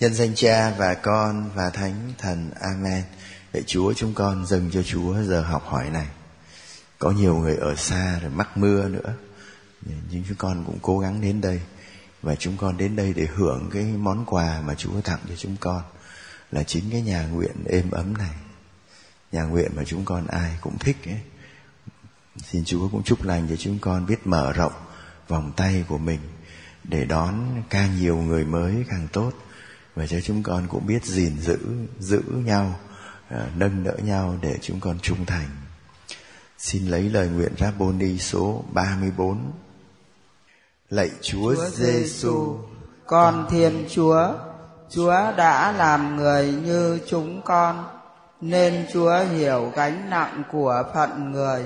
Nhân danh Cha và Con và Thánh Thần. Amen. để Chúa, chúng con dâng cho Chúa giờ học hỏi này. Có nhiều người ở xa rồi mắc mưa nữa. Nhưng chúng con cũng cố gắng đến đây. Và chúng con đến đây để hưởng cái món quà mà Chúa tặng cho chúng con. Là chính cái nhà nguyện êm ấm này. Nhà nguyện mà chúng con ai cũng thích ấy. Xin Chúa cũng chúc lành cho chúng con biết mở rộng vòng tay của mình để đón càng nhiều người mới càng tốt và cho chúng con cũng biết gìn giữ giữ nhau à, nâng đỡ nhau để chúng con trung thành. Xin lấy lời nguyện Rabboni số 34 lạy Chúa, Chúa Giêsu con Thiên Chúa Chúa đã làm người như chúng con nên Chúa hiểu gánh nặng của phận người.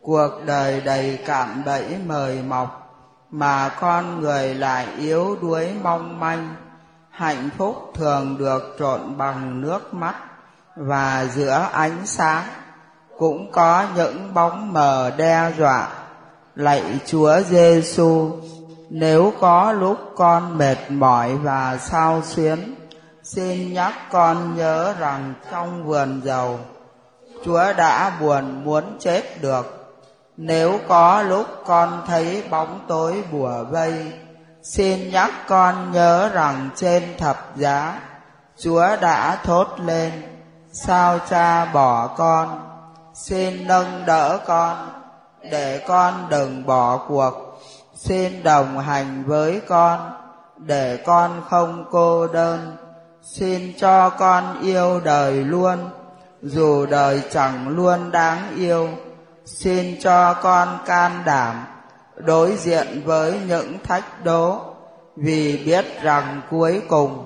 Cuộc đời đầy cạm bẫy mời mọc mà con người lại yếu đuối mong manh hạnh phúc thường được trộn bằng nước mắt và giữa ánh sáng. Cũng có những bóng mờ đe dọa, lạy chúa giêsu nếu có lúc con mệt mỏi và sao xuyến, xin nhắc con nhớ rằng trong vườn dầu, chúa đã buồn muốn chết được. Nếu có lúc con thấy bóng tối bùa vây xin nhắc con nhớ rằng trên thập giá, chúa đã thốt lên, sao cha bỏ con? Xin nâng đỡ con, để con đừng bỏ cuộc. Xin đồng hành với con, để con không cô đơn. Xin cho con yêu đời luôn, dù đời chẳng luôn đáng yêu. Xin cho con can đảm đối diện với những thách đố, vì biết rằng cuối cùng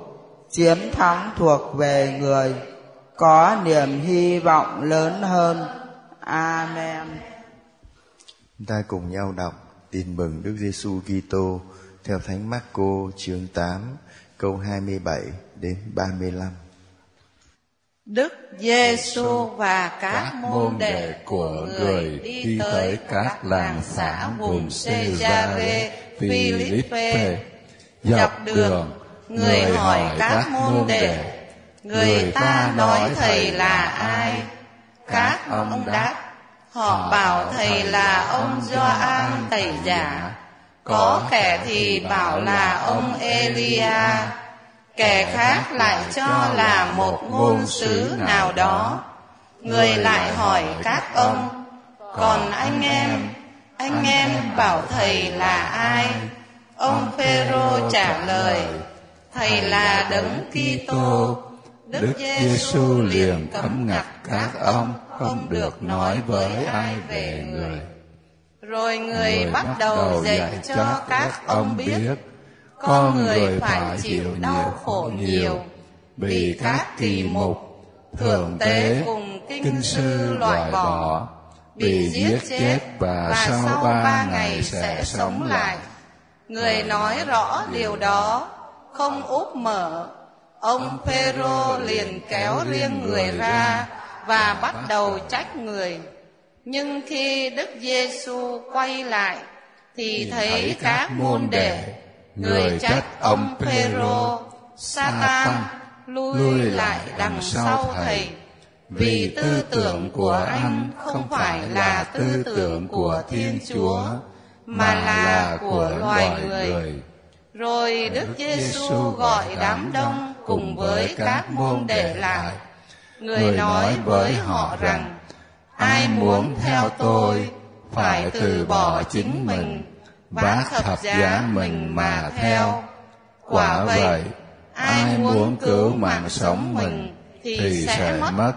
chiến thắng thuộc về người. Có niềm hy vọng lớn hơn. Amen. Ta cùng nhau đọc tin mừng Đức Giêsu Kitô theo Thánh Marco chương 8 câu 27 đến 35 Đức Giêsu và các môn đệ của người đi tới các làng xã vùng Caesarea Philippe. Dọc đường, người hỏi các môn đệ, người ta nói thầy là ai? Các ông đáp, họ bảo thầy là ông Gioan tẩy giả, có kẻ thì bảo là ông Elia kẻ khác lại cho là một ngôn sứ nào đó. người lại hỏi các ông còn anh em anh em bảo thầy là ai? ông phêrô trả lời thầy là đấng kitô. Đức giêsu liền cấm ngặt các ông không được nói với ai về người. rồi người bắt đầu dạy cho các ông biết con người phải chịu đau khổ nhiều vì các kỳ mục thượng tế cùng kinh sư loại bỏ bị giết chết và sau ba ngày sẽ sống lại. người nói rõ điều đó không úp mở. Ông phêrô liền kéo riêng người ra và bắt đầu trách người. Nhưng khi đức giêsu quay lại thì thấy các môn đệ người trách ông Phêrô, Satan lui lại đằng sau thầy, vì tư tưởng của anh không phải là tư tưởng của Thiên Chúa, mà là của loài người. Rồi Đức Giêsu gọi đám đông cùng với các môn đệ lại. Người nói với họ rằng, ai muốn theo tôi phải từ bỏ chính mình vác thập giá mình mà theo. quả vậy ai muốn cứu mạng sống mình thì sẽ mất.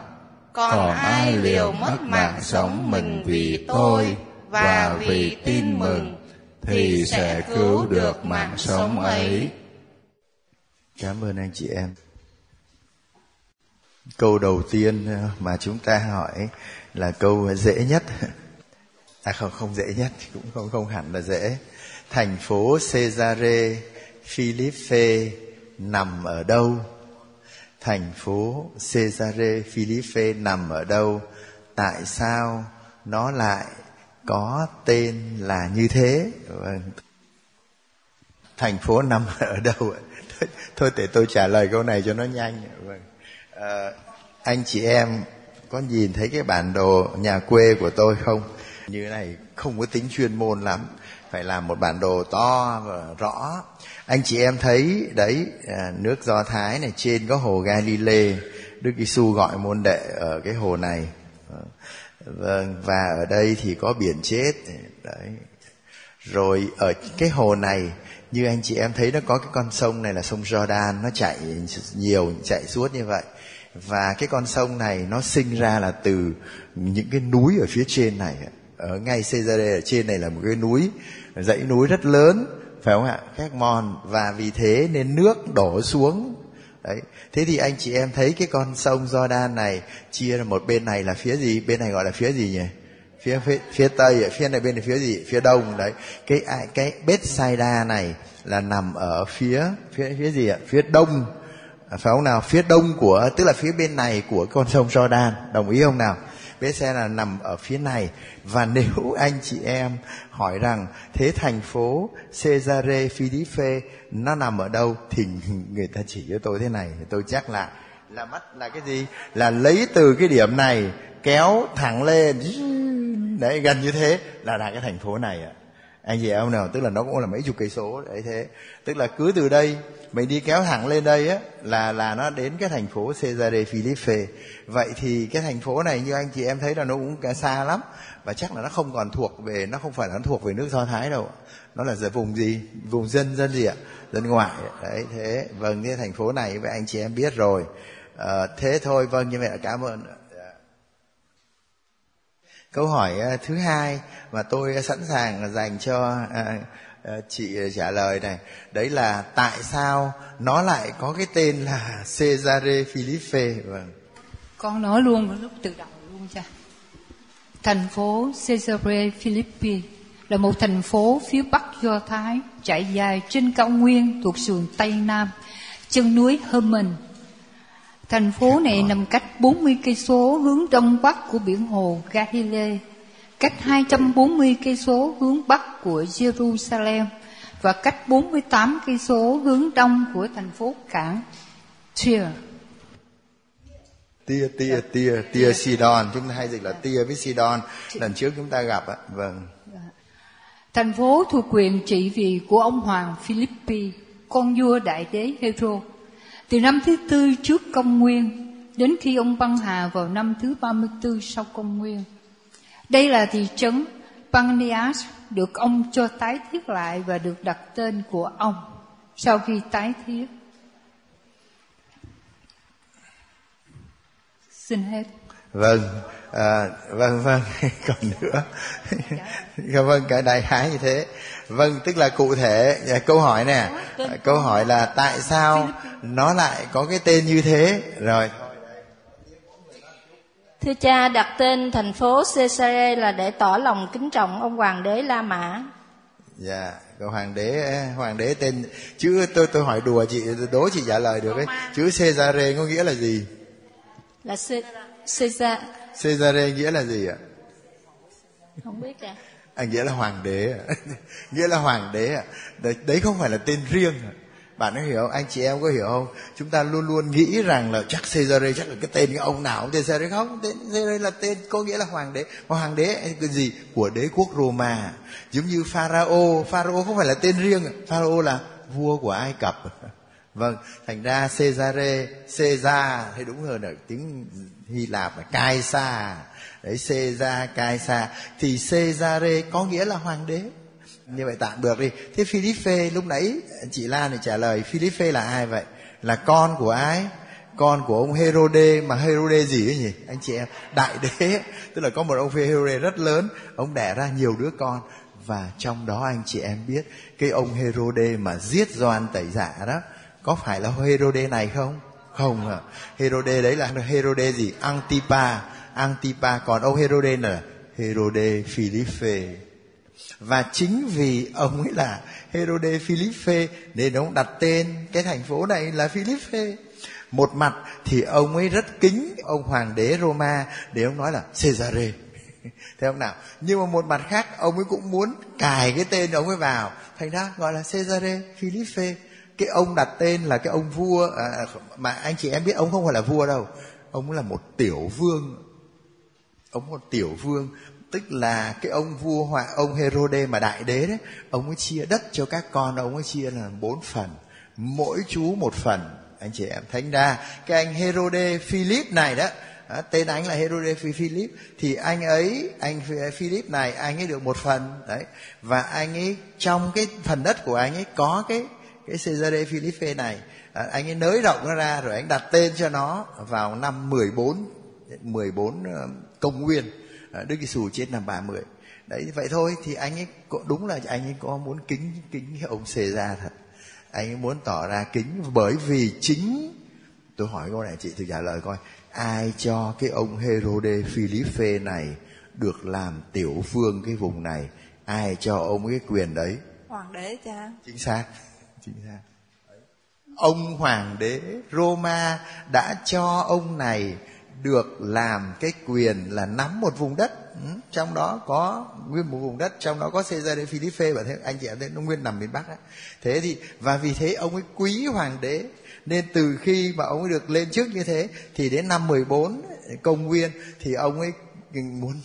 còn ai liều mất mạng sống mình vì tôi và vì tin mừng thì sẽ cứu được mạng sống ấy. Cảm ơn anh chị em. Câu đầu tiên mà chúng ta hỏi là câu dễ nhất à không không dễ nhất cũng không không hẳn là dễ. Thành phố Cesare Philippe nằm ở đâu? Thành phố Cesare Philippe nằm ở đâu? Tại sao nó lại có tên là như thế? Vâng. thành phố nằm ở đâu thôi, thôi để tôi trả lời câu này cho nó nhanh. Vâng. à, anh chị em có nhìn thấy cái bản đồ nhà quê của tôi không? Như này không có tính chuyên môn lắm. Phải làm một bản đồ to và rõ. Anh chị em thấy đấy à, nước do thái này trên có hồ Galilee Đức Giêsu gọi môn đệ ở cái hồ này. Vâng và ở đây thì có biển chết. Đấy. Rồi ở cái hồ này như anh chị em thấy nó có cái con sông này là sông Jordan. Nó chạy nhiều chạy suốt như vậy. Và cái con sông này nó sinh ra là từ những cái núi ở phía trên này ở ngay Caesarea ở trên này là một cái núi dãy núi rất lớn phải không ạ? Các mòn và vì thế nên nước đổ xuống. Đấy. Thế thì anh chị em thấy cái con sông Jordan này chia ra một bên này là phía gì? Bên này gọi là phía gì nhỉ? Phía phía, phía tây ở phía này bên này phía gì? Phía đông. Đấy. Cái à, cái Bethsaida này là nằm ở phía phía phía gì ạ? Phía đông. À, phải không nào? Phía đông của tức là phía bên này của con sông Jordan. Đồng ý không nào? Bến xe là nằm ở phía này. Và nếu anh chị em hỏi rằng, thế thành phố Cesare Philippe nó nằm ở đâu? thì người ta chỉ cho tôi thế này tôi chắc là là mắt là cái gì? Là lấy từ cái điểm này kéo thẳng lên. Đấy, gần như thế là là cái thành phố này ạ. Anh chị em nào, tức là nó cũng là mấy chục cây số, đấy thế. Tức là cứ từ đây mình đi kéo thẳng lên đây á là là nó đến cái thành phố Cesare Philippe vậy thì cái thành phố này như anh chị em thấy là nó cũng cả xa lắm. Và chắc là nó không còn thuộc về nó không phải là nó thuộc về nước do thái đâu. Nó là giờ vùng gì? Vùng dân dân gì ạ dân ngoại. Đấy thế. Vâng cái thành phố này với anh chị em biết rồi. À, thế thôi vâng như vậy là cảm ơn. Câu hỏi ờ, thứ hai mà tôi sẵn sàng dành cho à, chị trả lời này. Đấy là tại sao nó lại có cái tên là Cesare Philippe vâng. Con nói luôn lúc từ đầu luôn cha. Thành phố Cesare Philippi là một thành phố phía bắc do Thái trải dài trên cao nguyên thuộc sườn Tây Nam chân núi Hermon. Thành phố này nằm cách 40 cây số hướng đông bắc của biển hồ Galilee, cách 240 cây số hướng bắc của Jerusalem và cách 48 cây số hướng đông của thành phố cảng Tyre. Tia, tia, tia, tia Sidon, chúng ta hay dịch là tia với Sidon. Lần trước chúng ta gặp ạ, vâng. Thành phố thuộc quyền trị vì của ông hoàng Philippi, con vua đại đế Hero từ năm thứ tư trước công nguyên đến khi ông băng hà vào năm thứ 34 sau công nguyên. Đây là thị trấn Pangnias được ông cho tái thiết lại và được đặt tên của ông sau khi tái thiết. Xin hết. Vâng, à, vâng vâng, còn nữa. Dạ. vâng, cái đại khái như thế vâng tức là cụ thể à, câu hỏi nè câu hỏi là tại sao nó lại có cái tên như thế rồi Thưa cha, đặt tên thành phố Caesarea là để tỏ lòng kính trọng ông hoàng đế La Mã. Dạ, câu hoàng đế hoàng đế tên chữ tôi tôi hỏi đùa chị đố chị trả lời được ấy. Chữ Caesare có nghĩa là gì? Là Caesar. Caesare nghĩa là gì ạ? Không biết ạ anh nghĩa là hoàng đế nghĩa là hoàng đế đấy, đấy không phải là tên riêng bạn có hiểu anh chị em có hiểu không? Chúng ta luôn luôn nghĩ rằng là chắc Caesare chắc là cái tên cái ông nào Caesare không, tên Caesare là tên, có nghĩa là hoàng đế. Mà hoàng đế cái gì? Của đế quốc Roma. Giống như Pharaoh. Pharaoh không phải là tên riêng. Pharaoh là vua của Ai Cập. Vâng thành ra Caesare Caesar hay đúng hơn là tiếng Hy Lạp là Caesar. Đấy, Caesar Caesar. Thì Caesare có nghĩa là hoàng đế như vậy tạm được đi. Thế Philippe lúc nãy chị Lan thì trả lời, Philippe là ai vậy? Là con của ai? Con của ông Herode mà Herode gì ấy nhỉ? Anh chị em, đại đế. Tức là có một ông Herode rất lớn. Ông đẻ ra nhiều đứa con. Và trong đó anh chị em biết, cái ông Herode mà giết Gioan tẩy giả đó, có phải là Herode này không? Không à Herode đấy là Herode gì? Antipa. Antipa còn ông Herode là Herode Philippe và chính vì ông ấy là Herode Philippe nên ông đặt tên cái thành phố này là Philippe. Một mặt thì ông ấy rất kính ông hoàng đế Roma để ông nói là Caesare thế ông nào? Nhưng mà một mặt khác ông ấy cũng muốn cài cái tên ông ấy vào. Thành ra gọi là Caesare Philippe. Cái ông đặt tên là cái ông vua à, à mà anh chị em biết ông không phải là vua đâu. Ông là một tiểu vương. Ông một tiểu vương tức là cái ông vua họa ông Herode mà đại đế đấy ông ấy chia đất cho các con ông ấy chia là bốn phần mỗi chú một phần. Anh chị em thánh ra cái anh Herode Philip này đó À, tên anh là Herode Philip thì anh ấy anh Philip này anh ấy được một phần đấy. Và anh ấy trong cái phần đất của anh ấy có cái cái Caesarea Philippe này à, anh ấy nới rộng nó ra rồi anh đặt tên cho nó vào năm 14 14 ờ, công nguyên. Đức Giêsu chết năm 30 đấy vậy thôi thì anh ấy đúng là anh ấy có muốn kính kính ông Caesar thật. Anh ấy muốn tỏ ra kính bởi vì chính tôi hỏi câu này chị thử trả lời coi ai cho cái ông Herode Philippe này được làm tiểu vương cái vùng này? Ai cho ông cái quyền đấy? Hoàng đế cha. Chính xác chính xác. Ông hoàng đế Roma đã cho ông này được làm cái quyền là nắm một vùng đất ừ, trong đó có nguyên một vùng đất, trong đó có xây ra đến Philippe và thế anh chị em thấy nó nguyên nằm miền Bắc đó. thế thì, và vì thế ông ấy quý hoàng đế, nên từ khi mà ông ấy được lên trước như thế, thì đến năm 14 công nguyên, thì ông ấy muốn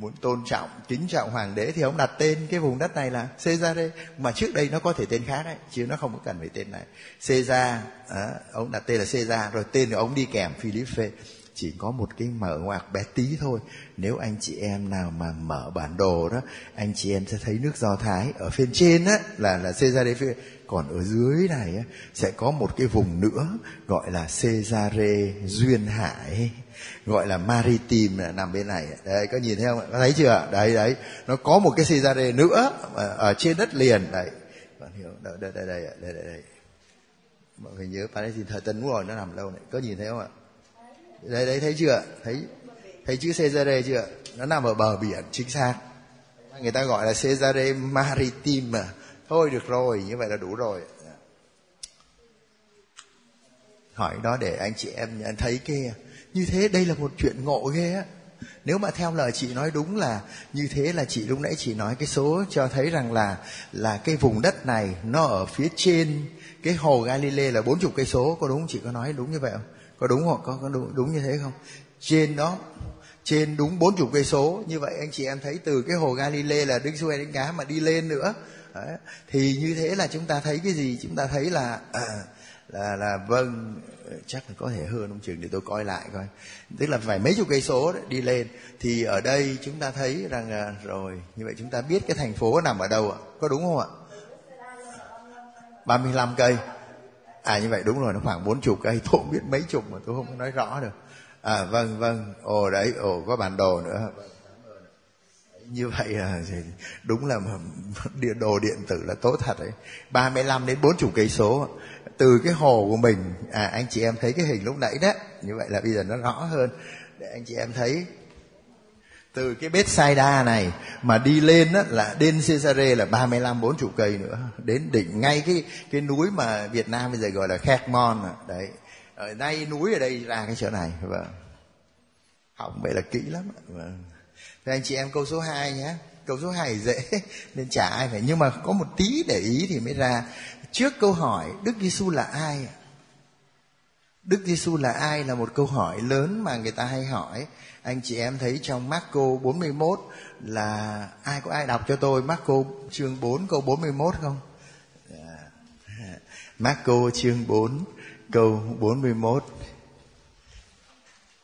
muốn tôn trọng kính trọng hoàng đế thì ông đặt tên cái vùng đất này là Caesare mà trước đây nó có thể tên khác ấy chứ nó không có cần phải tên này. Caesar à, ông đặt tên là Caesar rồi tên của ông đi kèm Philippe. Chỉ có một cái mở ngoặc bé tí thôi. Nếu anh chị em nào mà mở bản đồ đó anh chị em sẽ thấy nước do thái ở phía trên á là là Caesare còn ở dưới này sẽ có một cái vùng nữa gọi là Cesare duyên hải gọi là maritime nằm bên này. Đấy có nhìn thấy không có thấy chưa đấy đấy. Nó có một cái Cesare nữa ở trên đất liền. Đấy. Bạn hiểu đây đây đây đây đây, đây, đây. mọi người nhớ Palestine thời Tân rồi nó nằm lâu này. Có nhìn thấy không ạ? Đây đấy thấy chưa thấy thấy chữ Cesare chưa nó nằm ở bờ biển chính xác. Người ta gọi là Cesare maritime mà thôi được rồi như vậy là đủ rồi. Hỏi đó để anh chị em anh thấy kia như thế đây là một chuyện ngộ ghê á. Nếu mà theo lời chị nói đúng là như thế là chị lúc nãy chị nói cái số cho thấy rằng là là cái vùng đất này nó ở phía trên cái hồ Galilee là bốn chục cây số có đúng không? chị? Có nói đúng như vậy không? Có đúng không? Có, có đúng, đúng như thế không? Trên đó trên đúng bốn chục cây số như vậy anh chị em thấy từ cái hồ Galilee là Đức Giêsu đánh cá mà đi lên nữa Đấy. thì như thế là chúng ta thấy cái gì? Chúng ta thấy là à, là là vâng ờ, chắc là có thể hơn ông trường để tôi coi lại coi. Tức là phải mấy chục cây số đi lên. Thì ở đây chúng ta thấy rằng à, rồi như vậy chúng ta biết cái thành phố nằm ở đâu ạ? Có đúng không ạ? 35 cây. À như vậy đúng rồi nó khoảng bốn chục cây. Tôi không biết mấy chục mà tôi không có nói rõ được. À vâng vâng. Ồ đấy ồ có bản đồ nữa như vậy là đúng là địa đồ điện tử là tốt thật đấy 35 đến 40 cây số. Từ cái hồ của mình à anh chị em thấy cái hình lúc nãy đó, như vậy là bây giờ nó rõ hơn. Để anh chị em thấy, từ cái Bethsaida này mà đi lên đó là đến Caesarea là 35 40 cây nữa. Đến đỉnh ngay cái cái núi mà Việt Nam bây giờ gọi là Khermon à. đấy. Ở đây núi ở đây ra cái chỗ này. Vâng. Học vậy là kỹ lắm vâng. Thế anh chị em câu số 2 nhé. Câu số 2 dễ, nên chả ai phải. Nhưng mà có một tí để ý thì mới ra. Trước câu hỏi, Đức Giêsu là ai Đức Giêsu là ai là một câu hỏi lớn mà người ta hay hỏi. Anh chị em thấy trong Marco 41 là ai có ai đọc cho tôi Marco chương 4 câu 41 không? Dạ. Marco chương 4 câu 41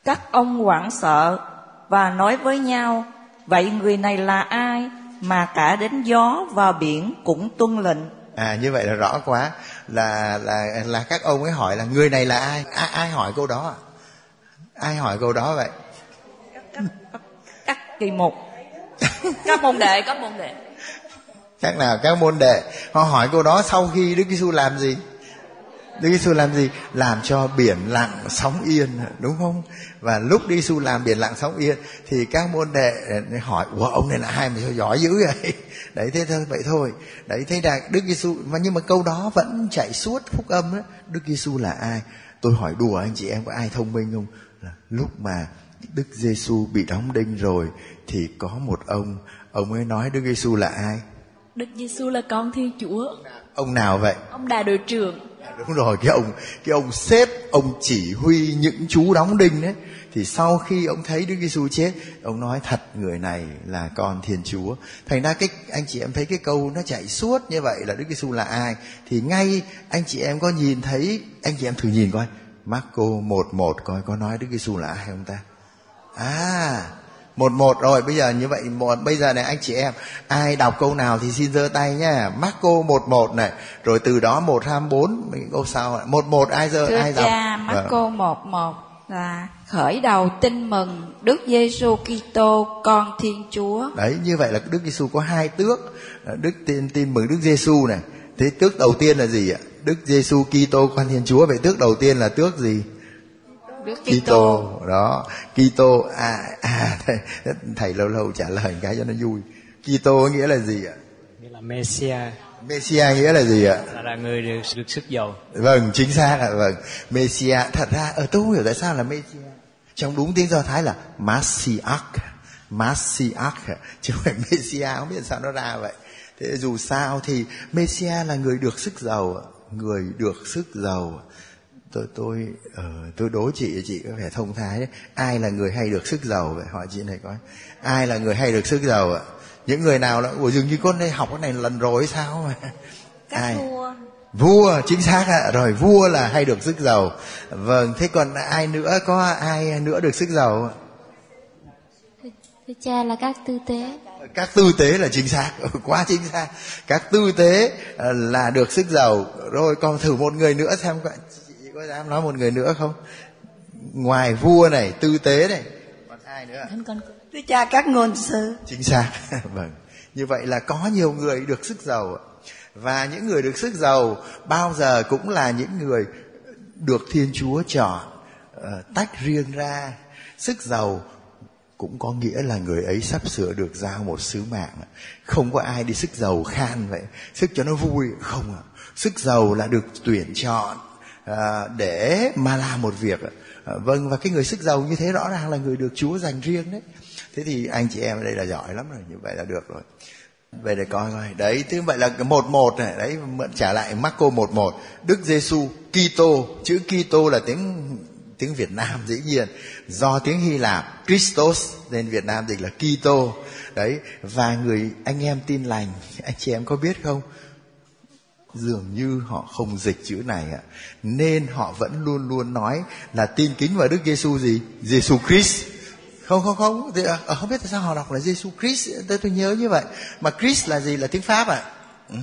Các ông hoảng sợ và nói với nhau Vậy người này là ai mà cả đến gió và biển cũng tuân lệnh? À như vậy là rõ quá là là là các ông ấy hỏi là người này là ai? Ai, ai hỏi câu đó? Ai hỏi câu đó vậy? Các, các, các kỳ mục. Các môn đệ các môn đệ. Chắc là các môn đệ họ hỏi câu đó sau khi đức giêsu làm gì Đức Giêsu làm gì? Làm cho biển lặng sóng yên, đúng không? Và lúc Đức Giêsu làm biển lặng sóng yên thì các môn đệ hỏi: "Ủa ông này là ai mà sao giỏi dữ vậy?" Đấy thế thôi vậy thôi. Đấy thế là Đức Giêsu mà nhưng mà câu đó vẫn chạy suốt phúc âm đó. Đức Giêsu là ai? Tôi hỏi đùa anh chị em có ai thông minh không? Là lúc mà Đức Giêsu bị đóng đinh rồi thì có một ông ông ấy nói Đức Giêsu là ai? Đức Giêsu là con Thiên Chúa. Ông nào vậy? Ông đại đội trưởng. Đúng rồi, cái ông cái ông sếp, ông chỉ huy những chú đóng đinh đấy. Thì sau khi ông thấy Đức Giêsu chết, ông nói thật người này là con Thiên Chúa. Thành ra cái anh chị em thấy cái câu nó chạy suốt như vậy là Đức Giêsu là ai? Thì ngay anh chị em có nhìn thấy, anh chị em thử nhìn coi, Marco 11 coi có nói Đức Giêsu là ai không ta? À, một một rồi bây giờ như vậy một bây giờ này anh chị em ai đọc câu nào thì xin giơ tay nhá. Marco một một này rồi từ đó một hai bốn câu sau một một ai giơ ai đọc? cha, Vâng. Marco 11 là khởi đầu tin mừng Đức Giêsu Kitô con Thiên Chúa. đấy như vậy là Đức Giêsu có hai tước. Đức tin tin mừng Đức Giêsu này. Thế tước đầu tiên là gì ạ? Đức Giêsu Kitô con Thiên Chúa vậy tước đầu tiên là tước gì Kitô đó. Kitô à à thầy, thầy lâu lâu trả lời cái cho nó vui. Kitô nghĩa là gì ạ? Nghĩa là Messia. Messia nghĩa là gì ạ? Là, là người được, được sức giàu. Vâng, chính xác là vâng. Messia thật ra ở tôi không hiểu tại sao là Messia. Trong đúng tiếng Do Thái là Messiah, Messiah chứ không phải Messia không biết sao nó ra vậy. Thế dù sao thì Messia là người được sức giàu, người được sức giàu. Tôi tôi ờ, tôi đố chị chị có vẻ thông thái đấy. Ai là người hay được sức giàu vậy? Hỏi chị này coi. Ai là người hay được sức giàu ạ? Những người nào là ủa dường như con đây học cái này lần rồi sao mà. Các vua Vua chính xác ạ rồi vua là hay được sức giàu vâng thế còn ai nữa có ai nữa được sức giàu Thưa cha là các tư tế. các tư tế là chính xác quá chính xác các tư tế ờ, là được sức giàu rồi còn thử một người nữa xem có- dám nói một người nữa không? Ngoài vua này tư tế này còn ai nữa? Thánh con Thưa cha các ngôn sứ. chính xác. Vâng. Như vậy là có nhiều người được sức giàu và những người được sức giàu bao giờ cũng là những người được thiên chúa chọn ờ, tách riêng ra. Sức giàu cũng có nghĩa là người ấy sắp sửa được giao một sứ mạng không có ai đi sức giàu khan vậy. Sức cho nó vui. Không ạ. Sức giàu là được tuyển chọn à, để mà làm một việc. À, vâng và cái người sức giàu như thế rõ ràng là người được chúa dành riêng đấy. Thế thì anh chị em ở đây là giỏi lắm rồi như vậy là được rồi. Về để coi coi. Đấy thế vậy là một một này. Đấy mượn trả lại Marco một một. Đức Giêsu Kitô chữ Kitô là tiếng tiếng Việt Nam dĩ nhiên. Do tiếng Hy Lạp Christos nên Việt Nam dịch là Kitô. Đấy và người anh em tin lành anh chị em có biết không? Dường như họ không dịch chữ này ạ. Nên họ vẫn luôn luôn nói là tin kính vào Đức Giêsu gì? Giêsu Christ. Không không không. Thì, à, ờ, không biết tại sao họ đọc là Giêsu Christ. Tôi tôi nhớ như vậy. Mà Christ là gì? Là tiếng Pháp ạ. Ừ.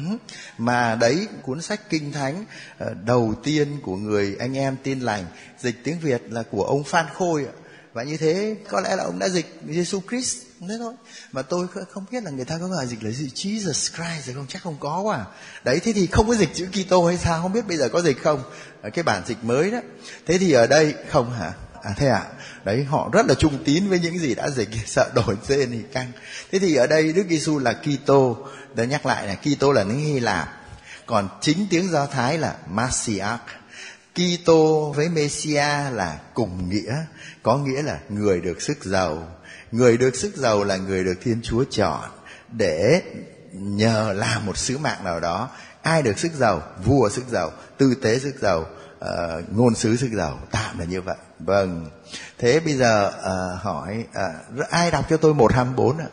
mà đấy cuốn sách kinh thánh ờ, đầu tiên của người anh em tin lành dịch tiếng Việt là của ông Phan Khôi ạ và như thế, có lẽ là ông đã dịch Jesus Christ thế thôi. Mà tôi không biết là người ta có gọi dịch là gì, Jesus Christ rồi không? Chắc không có quá à. đấy, thế thì không có dịch chữ Kitô hay sao? Không biết bây giờ có dịch không? Ở cái bản dịch mới đó. Thế thì ở đây, không hả? À thế à đấy, họ rất là trung tín với những gì đã dịch, sợ đổi tên thì căng. Thế thì ở đây Đức Giêsu là Kitô. Đã nhắc lại là Kitô là tiếng Hy Lạp. Còn chính tiếng Do Thái là Messiah Kitô với Messia là cùng nghĩa, có nghĩa là người được sức giàu. Người được sức giàu là người được Thiên Chúa chọn để nhờ làm một sứ mạng nào đó. Ai được sức giàu? Vua sức giàu, tư tế sức giàu, uh, ngôn sứ sức giàu. Tạm là như vậy. Vâng. Thế bây giờ uh, hỏi uh, ai đọc cho tôi một ham bốn ạ?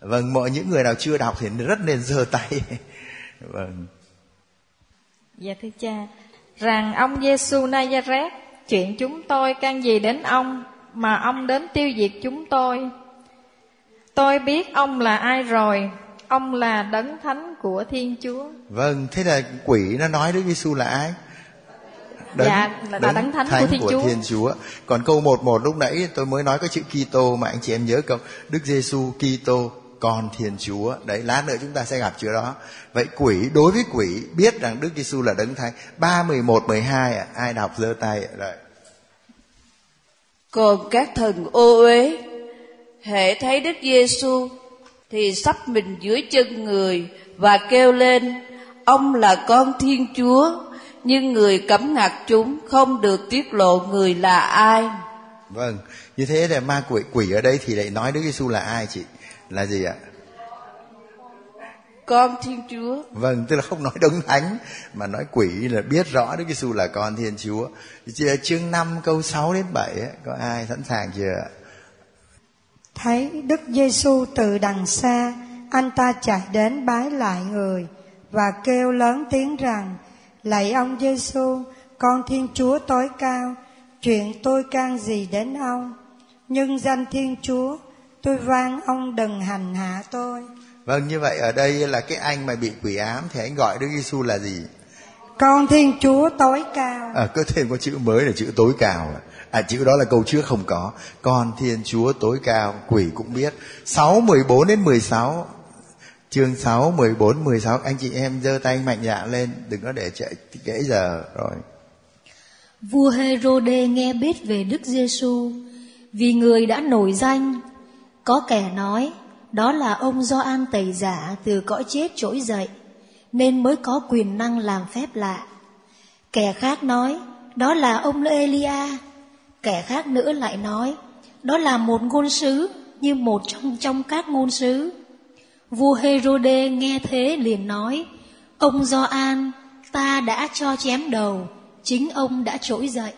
Vâng, mọi những người nào chưa đọc thì rất nên giơ tay. vâng. Dạ thưa cha, rằng ông Giêsu Nazareth chuyện chúng tôi can gì đến ông mà ông đến tiêu diệt chúng tôi. Tôi biết ông là ai rồi, ông là đấng thánh của Thiên Chúa. Vâng, thế là quỷ nó nói Đức Giêsu là ai? Dạ, là đấng thánh của Thiên Chúa. Thiên Chúa. Còn câu 11 lúc nãy tôi mới nói cái chữ Kitô mà anh chị em nhớ câu Đức Giêsu Kitô con Thiên Chúa. Đấy, lát nữa chúng ta sẽ gặp chữ đó. Vậy quỷ đối với quỷ biết rằng Đức Giêsu là đấng thánh. 3 11 12 à, ai đọc giơ tay? Rồi. Còn các thần ô uế hệ thấy Đức Giêsu thì sắp mình dưới chân người và kêu lên ông là con Thiên Chúa nhưng người cấm ngặt chúng không được tiết lộ người là ai Vâng, như thế là ma quỷ quỷ ở đây thì lại nói Đức Giêsu là ai chị? Là gì ạ? Con Thiên Chúa. Vâng, tức là không nói đấng thánh mà nói quỷ là biết rõ Đức Giêsu là con Thiên Chúa. Chương 5 câu 6 đến 7 ấy, có ai sẵn sàng chưa ạ? Thấy Đức Giêsu từ đằng xa, anh ta chạy đến bái lại người và kêu lớn tiếng rằng: Lạy ông Giêsu, con Thiên Chúa tối cao, chuyện tôi can gì đến ông? Nhưng danh Thiên Chúa, tôi van ông đừng hành hạ tôi. Vâng, như vậy ở đây là cái anh mà bị quỷ ám thì anh gọi Đức Giêsu là gì? Con Thiên Chúa tối cao. À, có thêm có chữ mới là chữ tối cao. À, chữ đó là câu trước không có. Con Thiên Chúa tối cao, quỷ cũng biết. 6, 14 đến 16. Chương 6, 14, 16. Anh chị em giơ tay mạnh dạn lên. Đừng có để chạy trễ giờ rồi. Vua Herode nghe biết về Đức Giêsu vì người đã nổi danh. Có kẻ nói, đó là ông Gioan tẩy giả từ cõi chết trỗi dậy, nên mới có quyền năng làm phép lạ. Kẻ khác nói, đó là ông Elia. Kẻ khác nữa lại nói, đó là một ngôn sứ như một trong trong các ngôn sứ. Vua Herode nghe thế liền nói, ông Gioan, ta đã cho chém đầu, chính ông đã trỗi dậy.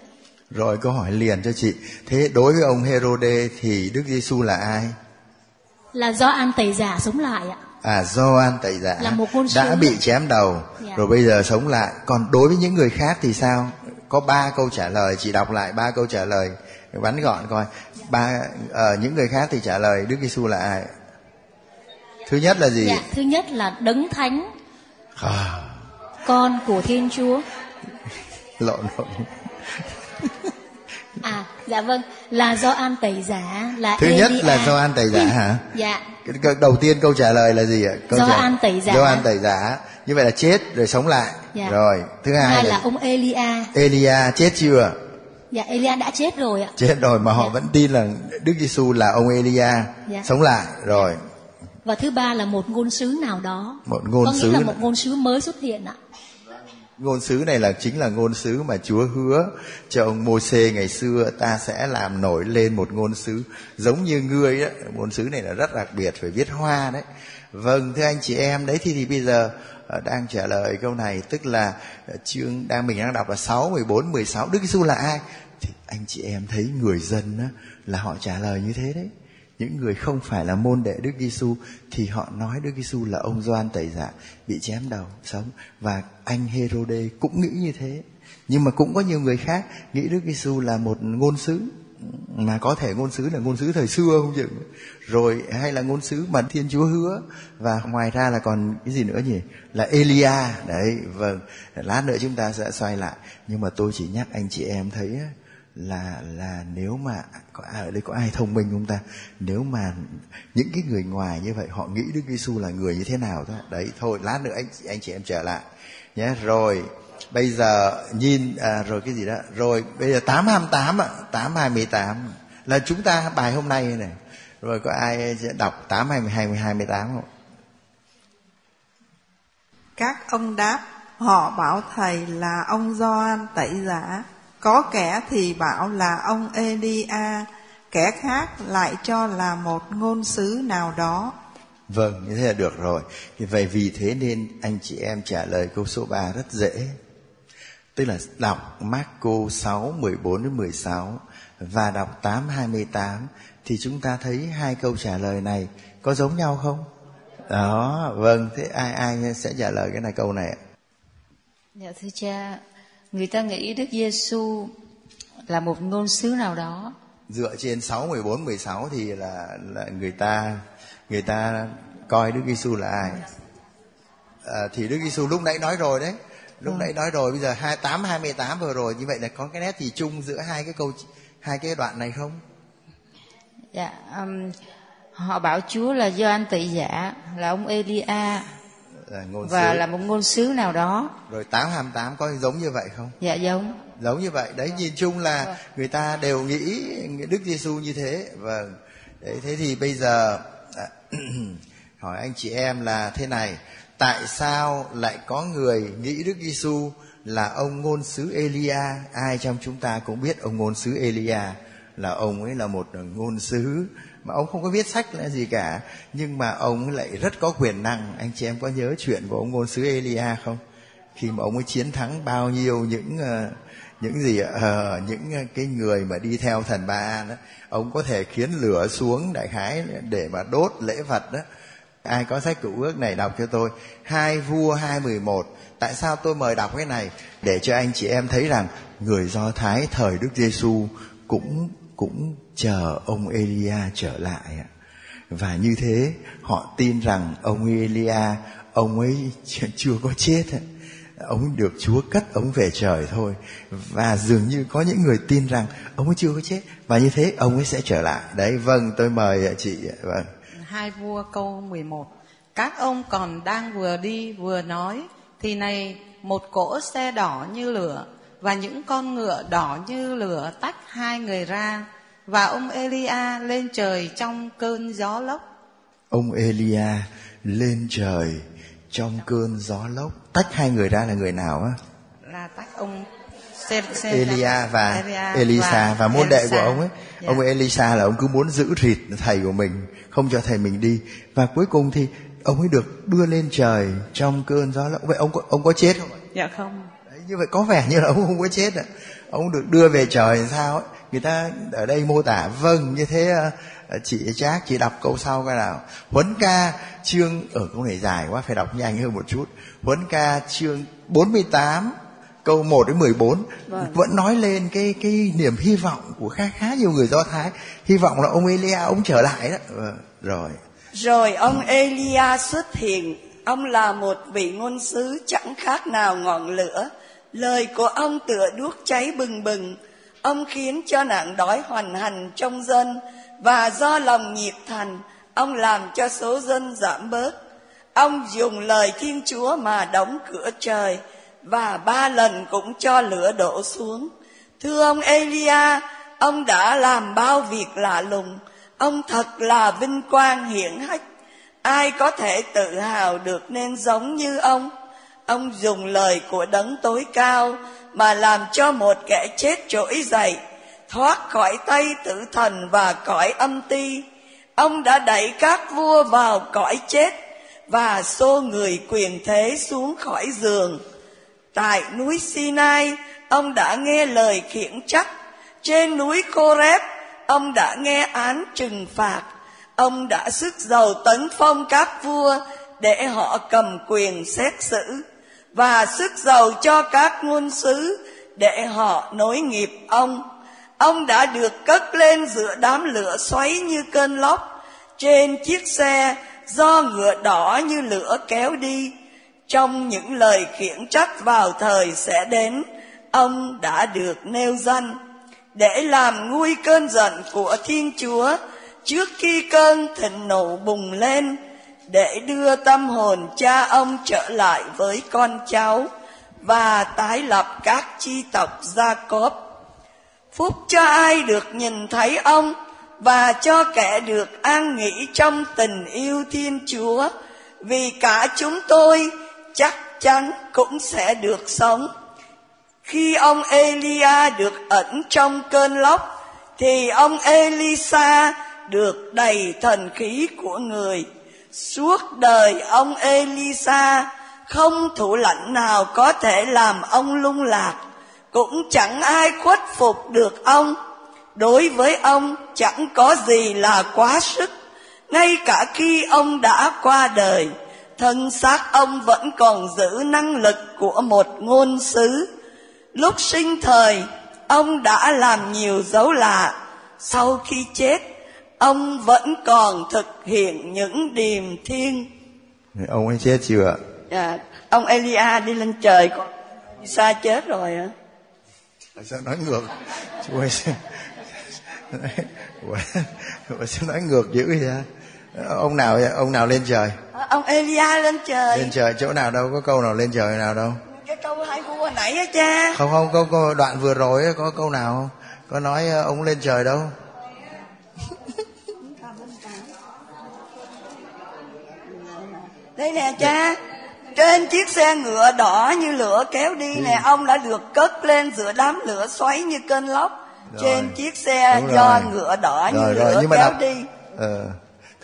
Rồi câu hỏi liền cho chị. Thế đối với ông Herode thì Đức Giêsu là ai? Là do An Tẩy Giả sống lại ạ. À do An Tẩy Giả là một ngôn đã bị chém đầu dạ. rồi bây giờ sống lại. Còn đối với những người khác thì sao? Có ba câu trả lời, chị đọc lại ba câu trả lời bắn gọn coi. Ba ở uh, những người khác thì trả lời Đức Giêsu là ai? Thứ nhất là gì? Dạ, thứ nhất là đấng thánh. À. Con của Thiên Chúa. lộn lộn à dạ vâng là do an tẩy giả là thứ nhất là do an tẩy giả hả? Dạ. Đầu tiên câu trả lời là gì ạ? Câu do trả... an tẩy giả. Do an tẩy giả. Như vậy là chết rồi sống lại. Dạ. rồi thứ hai, hai là... là ông Elia. Elia chết chưa? Dạ Elia đã chết rồi ạ. Chết rồi mà họ dạ. vẫn tin là Đức Giêsu là ông Elia dạ. sống lại. Rồi. Và thứ ba là một ngôn sứ nào đó. Một ngôn có sứ nghĩa là một ngôn sứ mới xuất hiện ạ ngôn sứ này là chính là ngôn sứ mà Chúa hứa cho ông Môsê ngày xưa. Ta sẽ làm nổi lên một ngôn sứ giống như ngươi đó ngôn sứ này là rất đặc biệt phải viết hoa đấy. Vâng thưa anh chị em đấy thì thì bây giờ ờ, đang trả lời câu này tức là ờ, chương đang mình đang đọc là 6 14 16 Đức Giêsu là ai? Thì anh chị em thấy người dân đó, là họ trả lời như thế đấy những người không phải là môn đệ Đức Giêsu thì họ nói Đức Giêsu là ông Gioan tẩy giả, bị chém đầu, sống. Và anh Herode cũng nghĩ như thế. Nhưng mà cũng có nhiều người khác nghĩ Đức Giêsu là một ngôn sứ, mà có thể ngôn sứ là ngôn sứ thời xưa không chừng. Rồi hay là ngôn sứ mà Thiên Chúa hứa. Và ngoài ra là còn cái gì nữa nhỉ? Là Elia. Đấy vâng. Lát nữa chúng ta sẽ xoay lại. Nhưng mà tôi chỉ nhắc anh chị em thấy là là nếu mà có ai ở đây có ai thông minh không ta? Nếu mà những cái người ngoài như vậy họ nghĩ Đức Giêsu là người như thế nào thôi đấy thôi lát nữa anh anh chị em trở lại. Nhé rồi bây giờ nhìn à, rồi cái gì đó rồi bây giờ tám hai tám ạ tám hai mươi tám là chúng ta bài hôm nay này rồi có ai sẽ đọc tám hai mươi hai mươi hai mươi tám không? Các ông đáp họ bảo thầy là ông Gioan tẩy giả có kẻ thì bảo là ông Elia, kẻ khác lại cho là một ngôn sứ nào đó. Vâng, như thế là được rồi. Thì vậy vì thế nên anh chị em trả lời câu số 3 rất dễ. Tức là đọc Marco 6, 14 đến 16 và đọc 8, 28 thì chúng ta thấy hai câu trả lời này có giống nhau không? Đó, vâng, thế ai ai sẽ trả lời cái này câu này ạ? Dạ thưa cha, người ta nghĩ Đức Giêsu là một ngôn sứ nào đó. Dựa trên 6 14 16 thì là là người ta người ta coi Đức Giêsu là ai? À, thì Đức Giêsu lúc nãy nói rồi đấy. Lúc nãy nói rồi bây giờ 28 28 vừa rồi như vậy là có cái nét gì chung giữa hai cái câu hai cái đoạn này không? Dạ um, họ bảo Chúa là Gioan tẩy giả, là ông Elia ngôn và sứ. là một ngôn sứ nào đó. Rồi 828 có giống như vậy không? Dạ giống. Giống như vậy. Đấy nhìn chung là người ta đều nghĩ Đức Giêsu như thế. Vâng. Đấy thế thì bây giờ à, hỏi anh chị em là thế này, tại sao lại có người nghĩ Đức Giêsu là ông ngôn sứ Elia? Ai trong chúng ta cũng biết ông ngôn sứ Elia là ông ấy là một ngôn sứ mà ông không có viết sách là gì cả. Nhưng mà ông lại rất có quyền năng. Anh chị em có nhớ chuyện của ông ngôn sứ Elia không? Khi mà ông ấy chiến thắng bao nhiêu những ờ, những gì ờ những cái người mà đi theo thần ba an đó ông có thể khiến lửa xuống đại khái để mà đốt lễ vật đó ai có sách cựu ước này đọc cho tôi? Hai vua hai mười một, tại sao tôi mời đọc cái này? Để cho anh chị em thấy rằng người do thái thời đức giêsu cũng cũng chờ ông elia trở lại và như thế, họ tin rằng ông elia, ông ấy chưa có chết ông được Chúa cất, ông về trời thôi. Và dường như có những người tin rằng ông ấy chưa có chết. Và như thế, ông ấy sẽ trở lại. Đấy vâng tôi mời chị vâng. Hai vua câu 11 các ông còn đang vừa đi vừa nói, thì này, một cỗ xe đỏ như lửa và những con ngựa đỏ như lửa tách hai người ra và ông Elia lên trời trong cơn gió lốc. Ông Elia lên trời trong cơn gió lốc. Tách hai người ra là người nào á? Là tách ông Elia và Elia Elisa và, và môn đệ của ông ấy. Yeah. ông Elisa là ông cứ muốn giữ thịt thầy của mình không cho thầy mình đi. Và cuối cùng thì ông ấy được đưa lên trời trong cơn gió lốc. Vậy ông có ông có chết không dạ không. Đấy, như vậy có vẻ như là ông không có chết ạ. Ông được đưa về trời sao ấy người ta ở đây mô tả vâng như thế ờ, chị Trác chị đọc câu sau coi nào. Huấn ca chương ở câu này dài quá phải đọc nhanh hơn một chút. Huấn ca chương 48 câu 1 đến 14 vâng. vẫn nói lên cái cái niềm hy vọng của khá khá nhiều người Do Thái. Hy vọng là ông Elia ông trở lại đó. Ờ, rồi. Rồi ông Elia xuất hiện. Ông là một vị ngôn sứ chẳng khác nào ngọn lửa. Lời của ông tựa đuốc cháy bừng bừng ông khiến cho nạn đói hoành hành trong dân và do lòng nhiệt thành, ông làm cho số dân giảm bớt. Ông dùng lời thiên chúa mà đóng cửa trời và ba lần cũng cho lửa đổ xuống. Thưa ông elia, ông đã làm bao việc lạ lùng. Ông thật là vinh quang hiển hách. Ai có thể tự hào được nên giống như ông? Ông dùng lời của đấng tối cao mà làm cho một kẻ chết trỗi dậy, thoát khỏi tay tử thần và cõi âm ti. Ông đã đẩy các vua vào cõi chết và xô người quyền thế xuống khỏi giường. Tại núi sinai, ông đã nghe lời khiển trách. Trên núi Koreb ông đã nghe án trừng phạt. Ông đã sức giàu tấn phong các vua để họ cầm quyền xét xử và sức giàu cho các ngôn sứ để họ nối nghiệp ông. Ông đã được cất lên giữa đám lửa xoáy như cơn lốc. Trên chiếc xe, do ngựa đỏ như lửa kéo đi. Trong những lời khiển trách vào thời sẽ đến, ông đã được nêu danh để làm nguôi cơn giận của thiên chúa trước khi cơn thịnh nộ bùng lên để đưa tâm hồn cha ông trở lại với con cháu và tái lập các chi tộc gia cốp. Phúc cho ai được nhìn thấy ông và cho kẻ được an nghỉ trong tình yêu thiên chúa, vì cả chúng tôi chắc chắn cũng sẽ được sống. Khi ông elia được ẩn trong cơn lốc, thì ông elisa được đầy thần khí của người suốt đời ông elisa, không thủ lãnh nào có thể làm ông lung lạc. Cũng chẳng ai khuất phục được ông. Đối với ông, chẳng có gì là quá sức. Ngay cả khi ông đã qua đời, thân xác ông vẫn còn giữ năng lực của một ngôn sứ. Lúc sinh thời, ông đã làm nhiều dấu lạ. Sau khi chết ông vẫn còn thực hiện những điềm thiên. Ông ấy chết chưa dạ ông elia đi lên trời còn xa chết rồi ạ. Sao nói ngược. Chú ơi sao nói ngược dữ vậy ông nào ông nào lên trời? Ông Elia lên trời. Lên trời chỗ nào đâu? Có câu nào lên trời nào đâu? Cái câu hai vua hồi nãy á cha. Không không có, có đoạn vừa rồi có câu nào không? Có nói ờ, ông lên trời đâu đây nè cha. Trên chiếc xe ngựa đỏ như lửa kéo đi nè ông đã được cất lên giữa đám lửa xoáy như cơn lốc. Trên chiếc xe Đúng do rồi. ngựa đỏ rồi như rồi lửa nhưng mà kéo đọc đi. Ờ,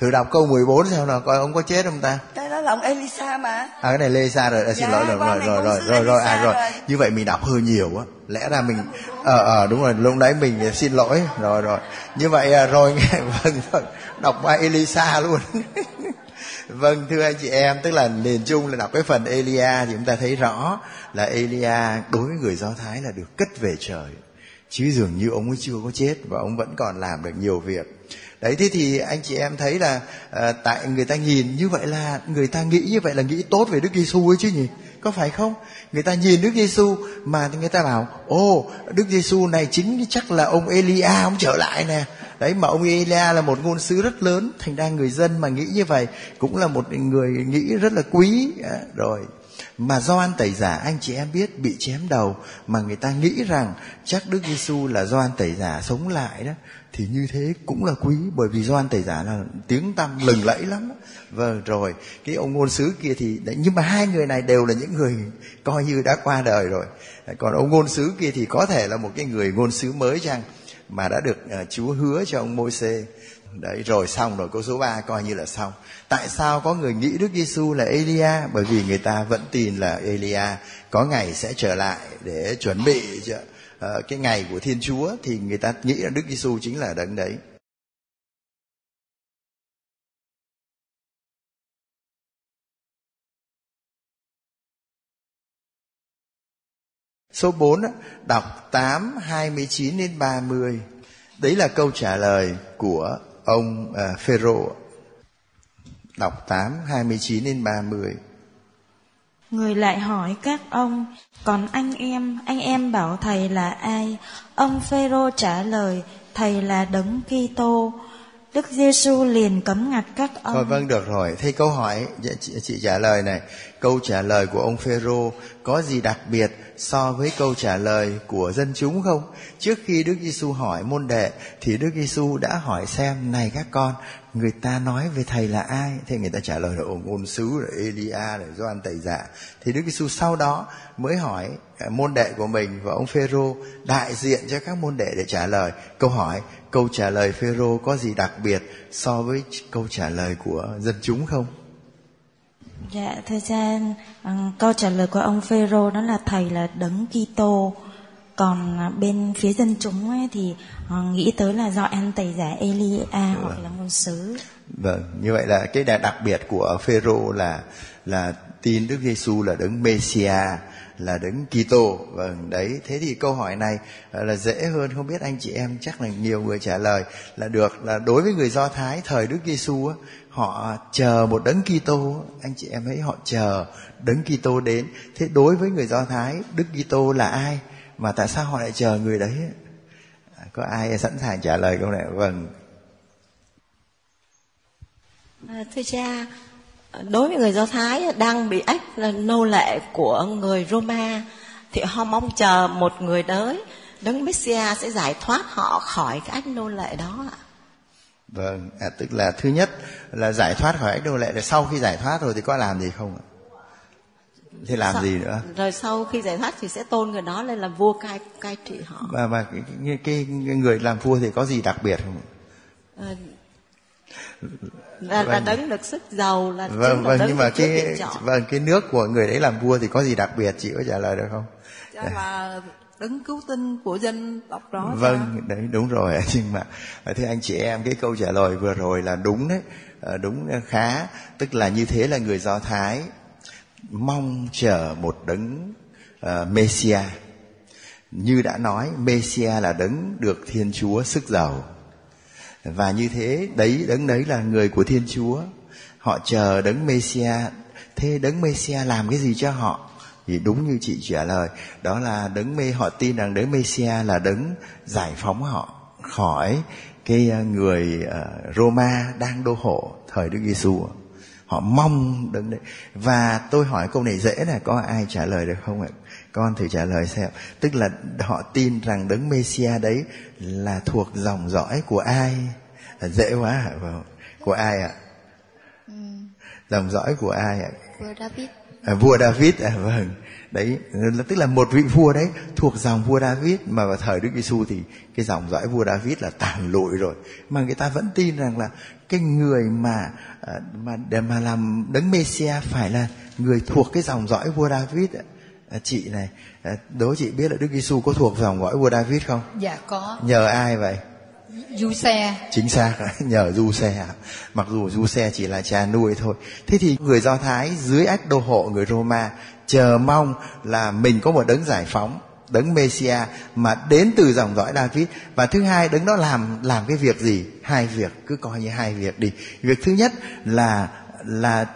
thử đọc câu 14 xem nào coi ông có chết không ta? Cái đó là ông Elisa mà. À cái này lê xa rồi à, xin Dạ, lỗi rồi con rồi rồi rồi rồi rồi Elisa à rồi. rồi. như vậy mình đọc hơi nhiều á lẽ ra mình ờ ờ đúng rồi lúc đấy mình xin lỗi. Rồi rồi. Như vậy à, rồi nghe vâng vâng. Đọc qua Elisa luôn vâng thưa anh chị em tức là nền chung là đọc cái phần Elia thì chúng ta thấy rõ là Elia đối với người Do Thái là được cất về trời. Chứ dường như ông ấy chưa có chết và ông vẫn còn làm được nhiều việc. Đấy thế thì anh chị em thấy là à, tại người ta nhìn như vậy là người ta nghĩ như vậy là nghĩ tốt về Đức Giêsu ấy chứ nhỉ? Có phải không? Người ta nhìn Đức Giêsu mà người ta bảo ô Đức Giêsu này chính chắc là ông Elia ông trở lại nè đấy mà ông Elia là một ngôn sứ rất lớn thành ra người dân mà nghĩ như vậy cũng là một người nghĩ rất là quý. À, rồi mà Gioan tẩy giả anh chị em biết bị chém đầu mà người ta nghĩ rằng chắc Đức Giêsu là Gioan tẩy giả sống lại đó thì như thế cũng là quý bởi vì Gioan tẩy giả là tiếng tăm lừng lẫy lắm vâng rồi cái ông ngôn sứ kia thì đấy, nhưng mà hai người này đều là những người coi như đã qua đời rồi. Còn ông ngôn sứ kia thì có thể là một cái người ngôn sứ mới chăng? Mà đã được uh, Chúa hứa cho ông Môi-se. Đấy rồi xong rồi câu số 3 coi như là xong. Tại sao có người nghĩ Đức Giêsu là Elia? Bởi vì người ta vẫn tin là Elia có ngày sẽ trở lại để chuẩn bị uh, cái ngày của Thiên Chúa thì người ta nghĩ là Đức Giêsu chính là đấng đấy. Số 4 á, đọc 8 29 đến 30. Đấy là câu trả lời của ông uh, Phêrô. Đọc 8 29 đến 30. Người lại hỏi các ông, còn anh em, anh em bảo thầy là ai? Ông Phêrô trả lời, thầy là Đấng Kitô. Đức Giêsu liền cấm ngặt các ông. Thôi vâng được rồi. Thế câu hỏi dạ, chị, chị trả lời này, câu trả lời của ông Phêrô có gì đặc biệt so với câu trả lời của dân chúng không? Trước khi Đức Giêsu hỏi môn đệ thì Đức Giêsu đã hỏi xem này các con, người ta nói về thầy là ai? Thế người ta trả lời là ông ngôn sứ, là Elia, là Gioan tẩy giả. Thì Đức Giêsu sau đó mới hỏi à, môn đệ của mình và ông Phêrô đại diện cho các môn đệ để trả lời câu hỏi câu trả lời Phêrô có gì đặc biệt so với câu trả lời của dân chúng không? Dạ, thưa cha, câu trả lời của ông Phêrô đó là thầy là Đấng Kitô. Còn à, bên phía dân chúng ấy thì ờ, nghĩ tới là do ăn tẩy giả Elia hoặc là ngôn sứ. Vâng, như vậy là cái đặc biệt của Phêrô là là tin Đức Giêsu là đấng Messia là đấng Kitô. Vâng, đấy. Thế thì câu hỏi này ờ, là dễ hơn không biết anh chị em chắc là nhiều người trả lời là được là đối với người Do Thái thời Đức Giêsu á, họ chờ một đấng Kitô, anh chị em thấy họ chờ đấng Kitô đến. Thế đối với người Do Thái, Đức Kitô là ai? Mà tại sao họ lại chờ người đấy? À, có ai sẵn sàng trả lời câu này? Vâng. À, thưa cha, đối với người Do Thái đang bị ách là nô lệ của người Roma thì họ mong chờ một người tới đấng Messia sẽ giải thoát họ khỏi cái ách nô lệ đó ạ. Vâng, à, tức là thứ nhất là giải thoát khỏi ách nô lệ, rồi sau khi giải thoát rồi thì có làm gì không ạ? Thế làm Sau- gì nữa? Rồi sau khi giải thoát thì sẽ tôn người đó lên làm vua cai cai trị họ. Và cái, cái, cái, cái người làm vua thì có gì đặc biệt không? À, là, là Vâng. đấng được sức giàu là Vâng là vâng nhưng mà cái vâng cái nước của người đấy làm vua thì có gì đặc biệt chị có trả lời được không? Cha là đấng cứu tinh của dân tộc đó. Vâng, đấy đúng rồi. Nhưng mà thưa anh chị em, cái câu trả lời vừa rồi là đúng đấy, Ờ, đúng khá. Tức là như thế là người Do Thái mong chờ một đấng uh, Messia. Như đã nói, Messia là đấng được Thiên Chúa sức giàu. Và như thế, đấy đấng đấy là người của Thiên Chúa. Họ chờ đấng Messia. Thế đấng Messia làm cái gì cho họ? thì đúng như chị trả lời đó là đấng mê họ tin rằng đấng Messia là đấng giải phóng họ khỏi cái ờ, người ờ, Roma đang đô hộ thời Đức Giêsu họ mong đấng đấy và tôi hỏi câu này dễ là có ai trả lời được không ạ con thử trả lời xem. Tức là họ tin rằng đấng Messia đấy là thuộc dòng dõi của ai? À, dễ quá hả vâng của ai ạ? Dòng dõi của ai ạ? Vua David. À, vua David à vâng. Đấy tức là một vị vua đấy thuộc dòng vua David mà vào thời Đức Giêsu thì cái dòng dõi vua David là tàn lụi rồi. Mà người ta vẫn tin rằng là cái người mà à, mà để mà làm đấng Messia phải là người thuộc cái dòng dõi vua David à, chị này à, đố chị biết là Đức Giêsu có thuộc dòng dõi vua David không? Dạ có. Nhờ ai vậy? Du xe. Chính xác nhờ du xe mặc dù du xe chỉ là cha nuôi thôi. Thế thì người do thái dưới ách đô hộ người roma chờ mong là mình có một đấng giải phóng đấng Messia mà đến từ dòng dõi David. Và thứ hai đấng đó làm làm cái việc gì? Hai việc cứ coi như hai việc đi. Việc thứ nhất là là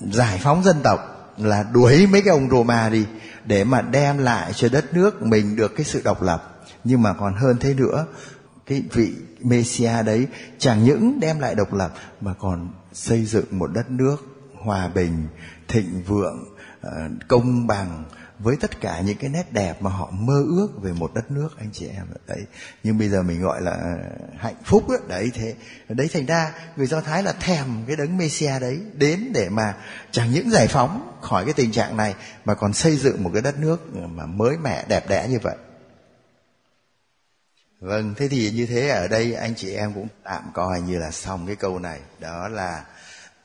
giải phóng dân tộc là đuổi mấy cái ông Roma đi để mà đem lại cho đất nước mình được cái sự độc lập. Nhưng mà còn hơn thế nữa cái vị Messia đấy chẳng những đem lại độc lập mà còn xây dựng một đất nước hòa bình, thịnh vượng, ờ, công bằng với tất cả những cái nét đẹp mà họ mơ ước về một đất nước anh chị em đấy nhưng bây giờ mình gọi là hạnh phúc đó. đấy thế đấy thành ra người do thái là thèm cái đấng messia đấy đến để mà chẳng những giải phóng khỏi cái tình trạng này mà còn xây dựng một cái đất nước mà mới mẻ đẹp đẽ như vậy Vâng, thế thì như thế ở đây anh chị em cũng tạm coi như là xong cái câu này. Đó là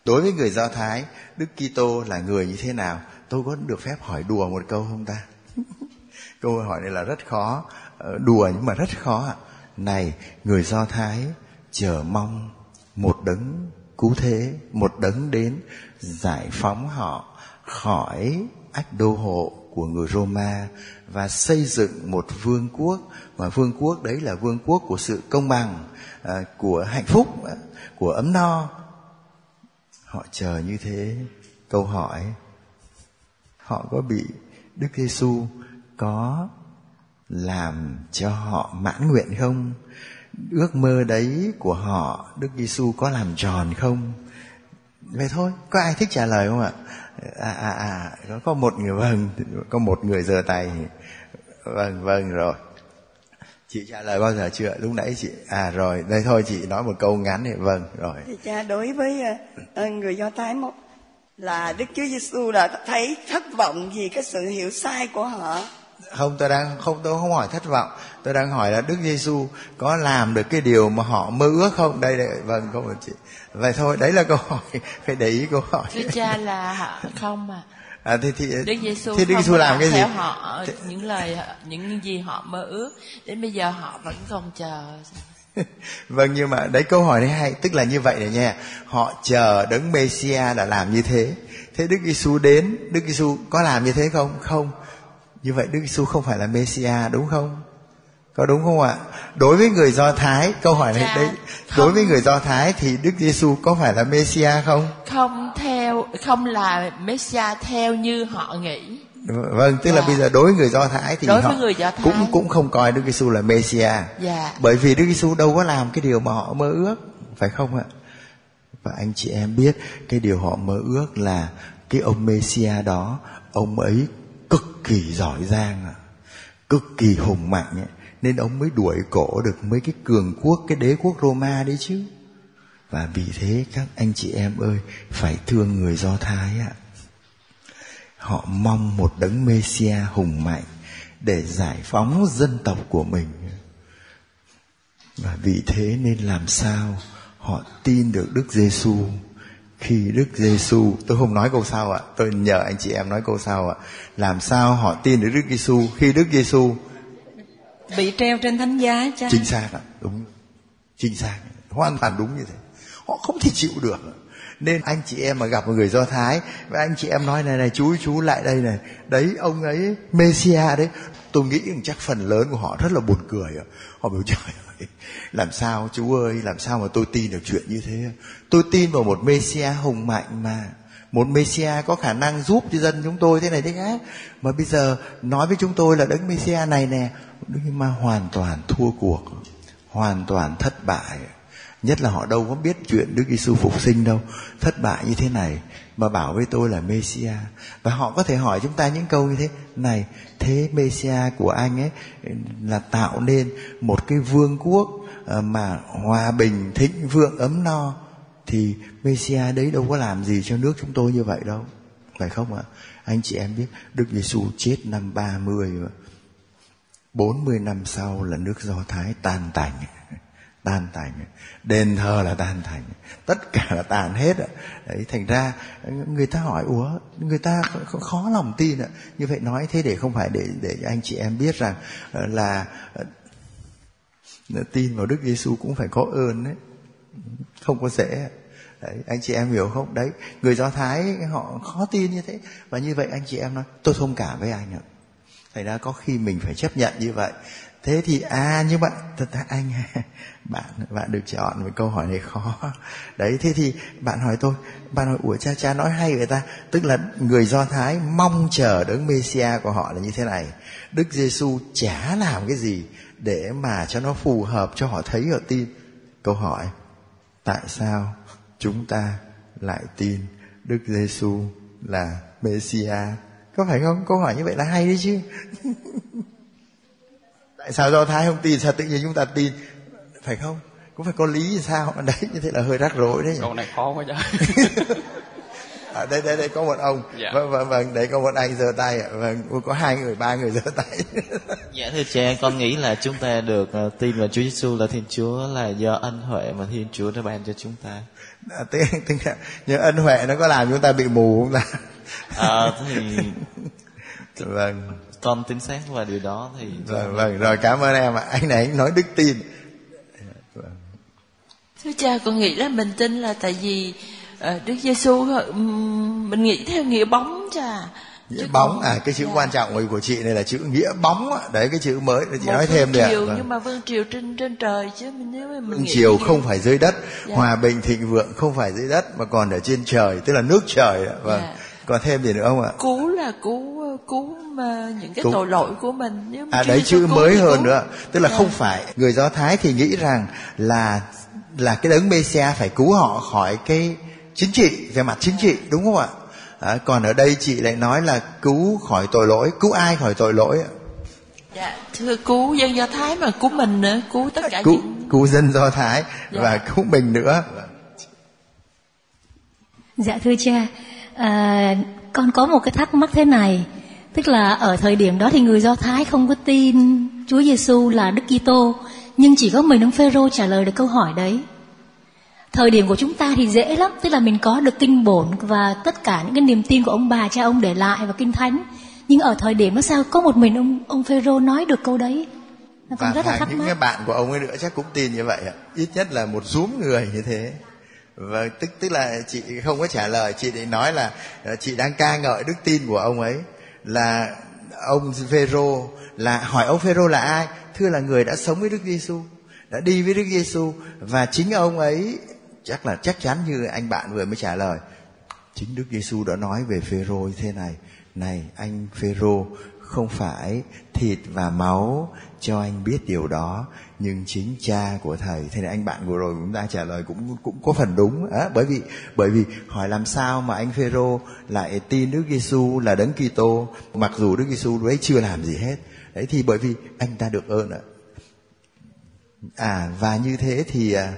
đối với người Do Thái, Đức Kitô là người như thế nào? Tôi có được phép hỏi đùa một câu không ta? câu hỏi này là rất khó, ờ, đùa nhưng mà rất khó ạ. Này, người Do Thái chờ mong một đấng cứu thế, một đấng đến giải phóng họ khỏi ách đô hộ của người Roma và xây dựng một vương quốc và vương quốc đấy là vương quốc của sự công bằng ờ, của hạnh phúc ờ, của ấm no họ chờ như thế. Câu hỏi, họ có bị Đức Giêsu có làm cho họ mãn nguyện không? Ước mơ đấy của họ, Đức Giêsu có làm tròn không? Vậy thôi, có ai thích trả lời không ạ? À à à có có một người vâng có một người giơ tay. Vâng vâng rồi chị trả lời bao giờ chưa? Lúc nãy chị à rồi đây thôi chị nói một câu ngắn thì vâng rồi. Thì cha đối với uh, người do thái một là đức chúa giêsu là thấy thất vọng vì cái sự hiểu sai của họ. Không tôi đang không tôi không hỏi thất vọng. Tôi đang hỏi là đức giêsu có làm được cái điều mà họ mơ ước không? Đây đây vâng câu chị. Vậy thôi đấy là câu hỏi phải để ý câu hỏi. Thưa cha là không mà à, thì, thì Đức Giêsu thì Đức Giêsu làm cái gì? theo họ thì... những lời những gì họ mơ ước. Đến bây giờ họ vẫn còn chờ. Vâng nhưng mà đấy câu hỏi này hay. Tức là như vậy này nha. Họ chờ đấng Messia đã làm như thế. Thế Đức Giêsu đến. Đức Giêsu có làm như thế không? Không. Như vậy Đức Giêsu không phải là Messia đúng không có đúng không ạ? Đối với người do thái câu hỏi này đấy đối với người do thái thì đức giêsu có phải là messia không? Không theo không là messia theo như họ nghĩ. Vâng tức dạ. là bây giờ đối với người do thái thì đối họ với người do thái. cũng cũng không coi đức giêsu là messia. Dạ. bởi vì đức giêsu đâu có làm cái điều mà họ mơ ước phải không ạ? Và anh chị em biết cái điều họ mơ ước là cái ông messia đó ông ấy cực kỳ giỏi giang à cực kỳ hùng mạnh ấy nên ông mới đuổi cổ được mấy cái cường quốc, cái đế quốc Roma đấy chứ. Và vì thế các anh chị em ơi, phải thương người Do Thái ạ. Họ mong một đấng Messia hùng mạnh để giải phóng dân tộc của mình. Và vì thế nên làm sao họ tin được Đức Giêsu khi Đức Giêsu tôi không nói câu sau ạ, tôi nhờ anh chị em nói câu sau ạ. Làm sao họ tin được Đức Giêsu khi Đức Giêsu bị treo trên thánh giá cha chính xác ạ, đúng. Chính xác. Hoàn toàn đúng như thế. Họ không thể chịu được. Nên anh chị em mà gặp một người do thái, và anh chị em nói này này, chú chú lại đây này. Đấy, ông ấy, messia đấy. Tôi nghĩ chắc phần lớn của họ rất là buồn cười họ bảo, trời ơi, làm sao, chú ơi, làm sao mà tôi tin được chuyện như thế? Tôi tin vào một messia hùng mạnh mà một Messia có khả năng giúp cho dân chúng tôi thế này thế khác. Mà bây giờ nói với chúng tôi là đấng Messia này nè, nhưng mà hoàn toàn thua cuộc, hoàn toàn thất bại. Nhất là họ đâu có biết chuyện Đức Giêsu phục sinh đâu. Thất bại như thế này mà bảo với tôi là Messia. Và họ có thể hỏi chúng ta những câu như thế. Này, thế Messia của anh ấy là tạo nên một cái vương quốc ờ, mà hòa bình, thịnh vượng, ấm no thì Messia đấy đâu có làm gì cho nước chúng tôi như vậy đâu. Phải không ạ? Anh chị em biết, Đức Giêsu chết năm 30 mà. 40 năm sau là nước Do Thái tan tành. Tan tành. Đền thờ là tan thành tất cả là tàn hết đấy, thành ra người ta hỏi, ủa, người ta khó lòng tin ạ. Như vậy nói thế để không phải để để anh chị em biết rằng ờ, là ờ, tin vào Đức Giêsu cũng phải có ơn đấy không có dễ. Đấy, anh chị em hiểu không? Đấy người do thái họ khó tin như thế. Và như vậy anh chị em nói tôi thông cảm với anh ạ. Thành ra có khi mình phải chấp nhận như vậy. Thế thì à nhưng mà thật ra anh bạn bạn được chọn với câu hỏi này khó. Đấy thế thì bạn hỏi tôi bạn hỏi ủa cha cha nói hay vậy ta? Tức là người do thái mong chờ đấng messia của họ là như thế này. Đức giêsu chả làm cái gì để mà cho nó phù hợp cho họ thấy họ tin. Câu hỏi tại sao chúng ta lại tin Đức Giêsu là Messia? Có phải không? Câu hỏi như vậy là hay đấy chứ. Tại sao do thái không tin? Sao tự nhiên chúng ta tin? Phải không? Cũng phải có lý sao? Đấy như thế là hơi rắc rối đấy câu này khó quá chứ à, đây đây đây có một ông. Dạ. vâng vâng vâng đấy có một anh giơ tay vâng có hai người ba người giơ tay. Dạ thưa cha con nghĩ là chúng ta được uh, tin vào Chúa Giêsu là Thiên Chúa là do ân huệ mà Thiên Chúa đã ban cho chúng ta. À, tức, tức là nhờ ân huệ nó có làm chúng ta bị mù không ta? À, thì vâng. con tin xác vào điều đó thì vâng vâng rồi cảm ơn em ạ. Anh này anh nói đức tin. Thưa cha con nghĩ là mình tin là tại vì Ờ, Đức Giêsu mình nghĩ theo nghĩa bóng cha nghĩa bóng à cái chữ dạ. quan trọng của chị này là chữ nghĩa bóng á đấy cái chữ mới chị Một nói thêm đi ạ vâng. nhưng mà vương triều trên trên trời chứ mình nếu mà mình vương triều không phải dưới đất dạ. hòa bình thịnh vượng không phải dưới đất mà còn ở trên trời tức là nước trời ạ vâng dạ. còn thêm gì nữa không ạ cứu là cứu cứu mà những cái cứu. tội lỗi của mình nếu mà à đấy chữ mới hơn cứu. nữa tức là dạ. không phải người do thái thì nghĩ rằng là là cái đấng Mêsia phải cứu họ khỏi cái chính trị về mặt chính trị đúng không ạ? À, còn ở đây chị lại nói là cứu khỏi tội lỗi cứu ai khỏi tội lỗi ạ? Dạ thưa cứu dân do thái mà cứu mình nữa cứu tất cả cứu, những... cứu dân do thái dạ. và cứu mình nữa. Dạ thưa cha. À, con có một cái thắc mắc thế này. Tức là ở thời điểm đó thì người do thái không có tin chúa giêsu là đức kitô nhưng chỉ có mình ông phêrô trả lời được câu hỏi đấy thời điểm của chúng ta thì dễ lắm. Tức là mình có được kinh bổn và tất cả những cái niềm tin của ông bà cha ông để lại và kinh thánh. Nhưng ở thời điểm nó sao có một mình ông ông phêrô nói được câu đấy. Nó còn và rất là thắc những mắc. cái bạn của ông ấy nữa chắc cũng tin như vậy ạ. Ít nhất là một rúm người như thế. Và tức tức là chị không có trả lời. Chị định nói là ờ, chị đang ca ngợi đức tin của ông ấy là ông phêrô là hỏi ông phêrô là ai? Thưa là người đã sống với đức giêsu đã đi với đức giêsu. Và chính ông ấy chắc là chắc chắn như anh bạn vừa mới trả lời. Chính đức giêsu đã nói về phêrô như thế này. Này anh phêrô không phải thịt và máu cho anh biết điều đó nhưng chính cha của thầy. Thế này anh bạn vừa rồi chúng ta trả lời cũng cũng có phần đúng. À, bởi vì bởi vì hỏi làm sao mà anh phêrô lại tin đức giêsu là đấng kitô? Mặc dù đức giêsu đấy chưa làm gì hết. Đấy thì bởi vì anh ta được ơn ạ. À và như thế thì à,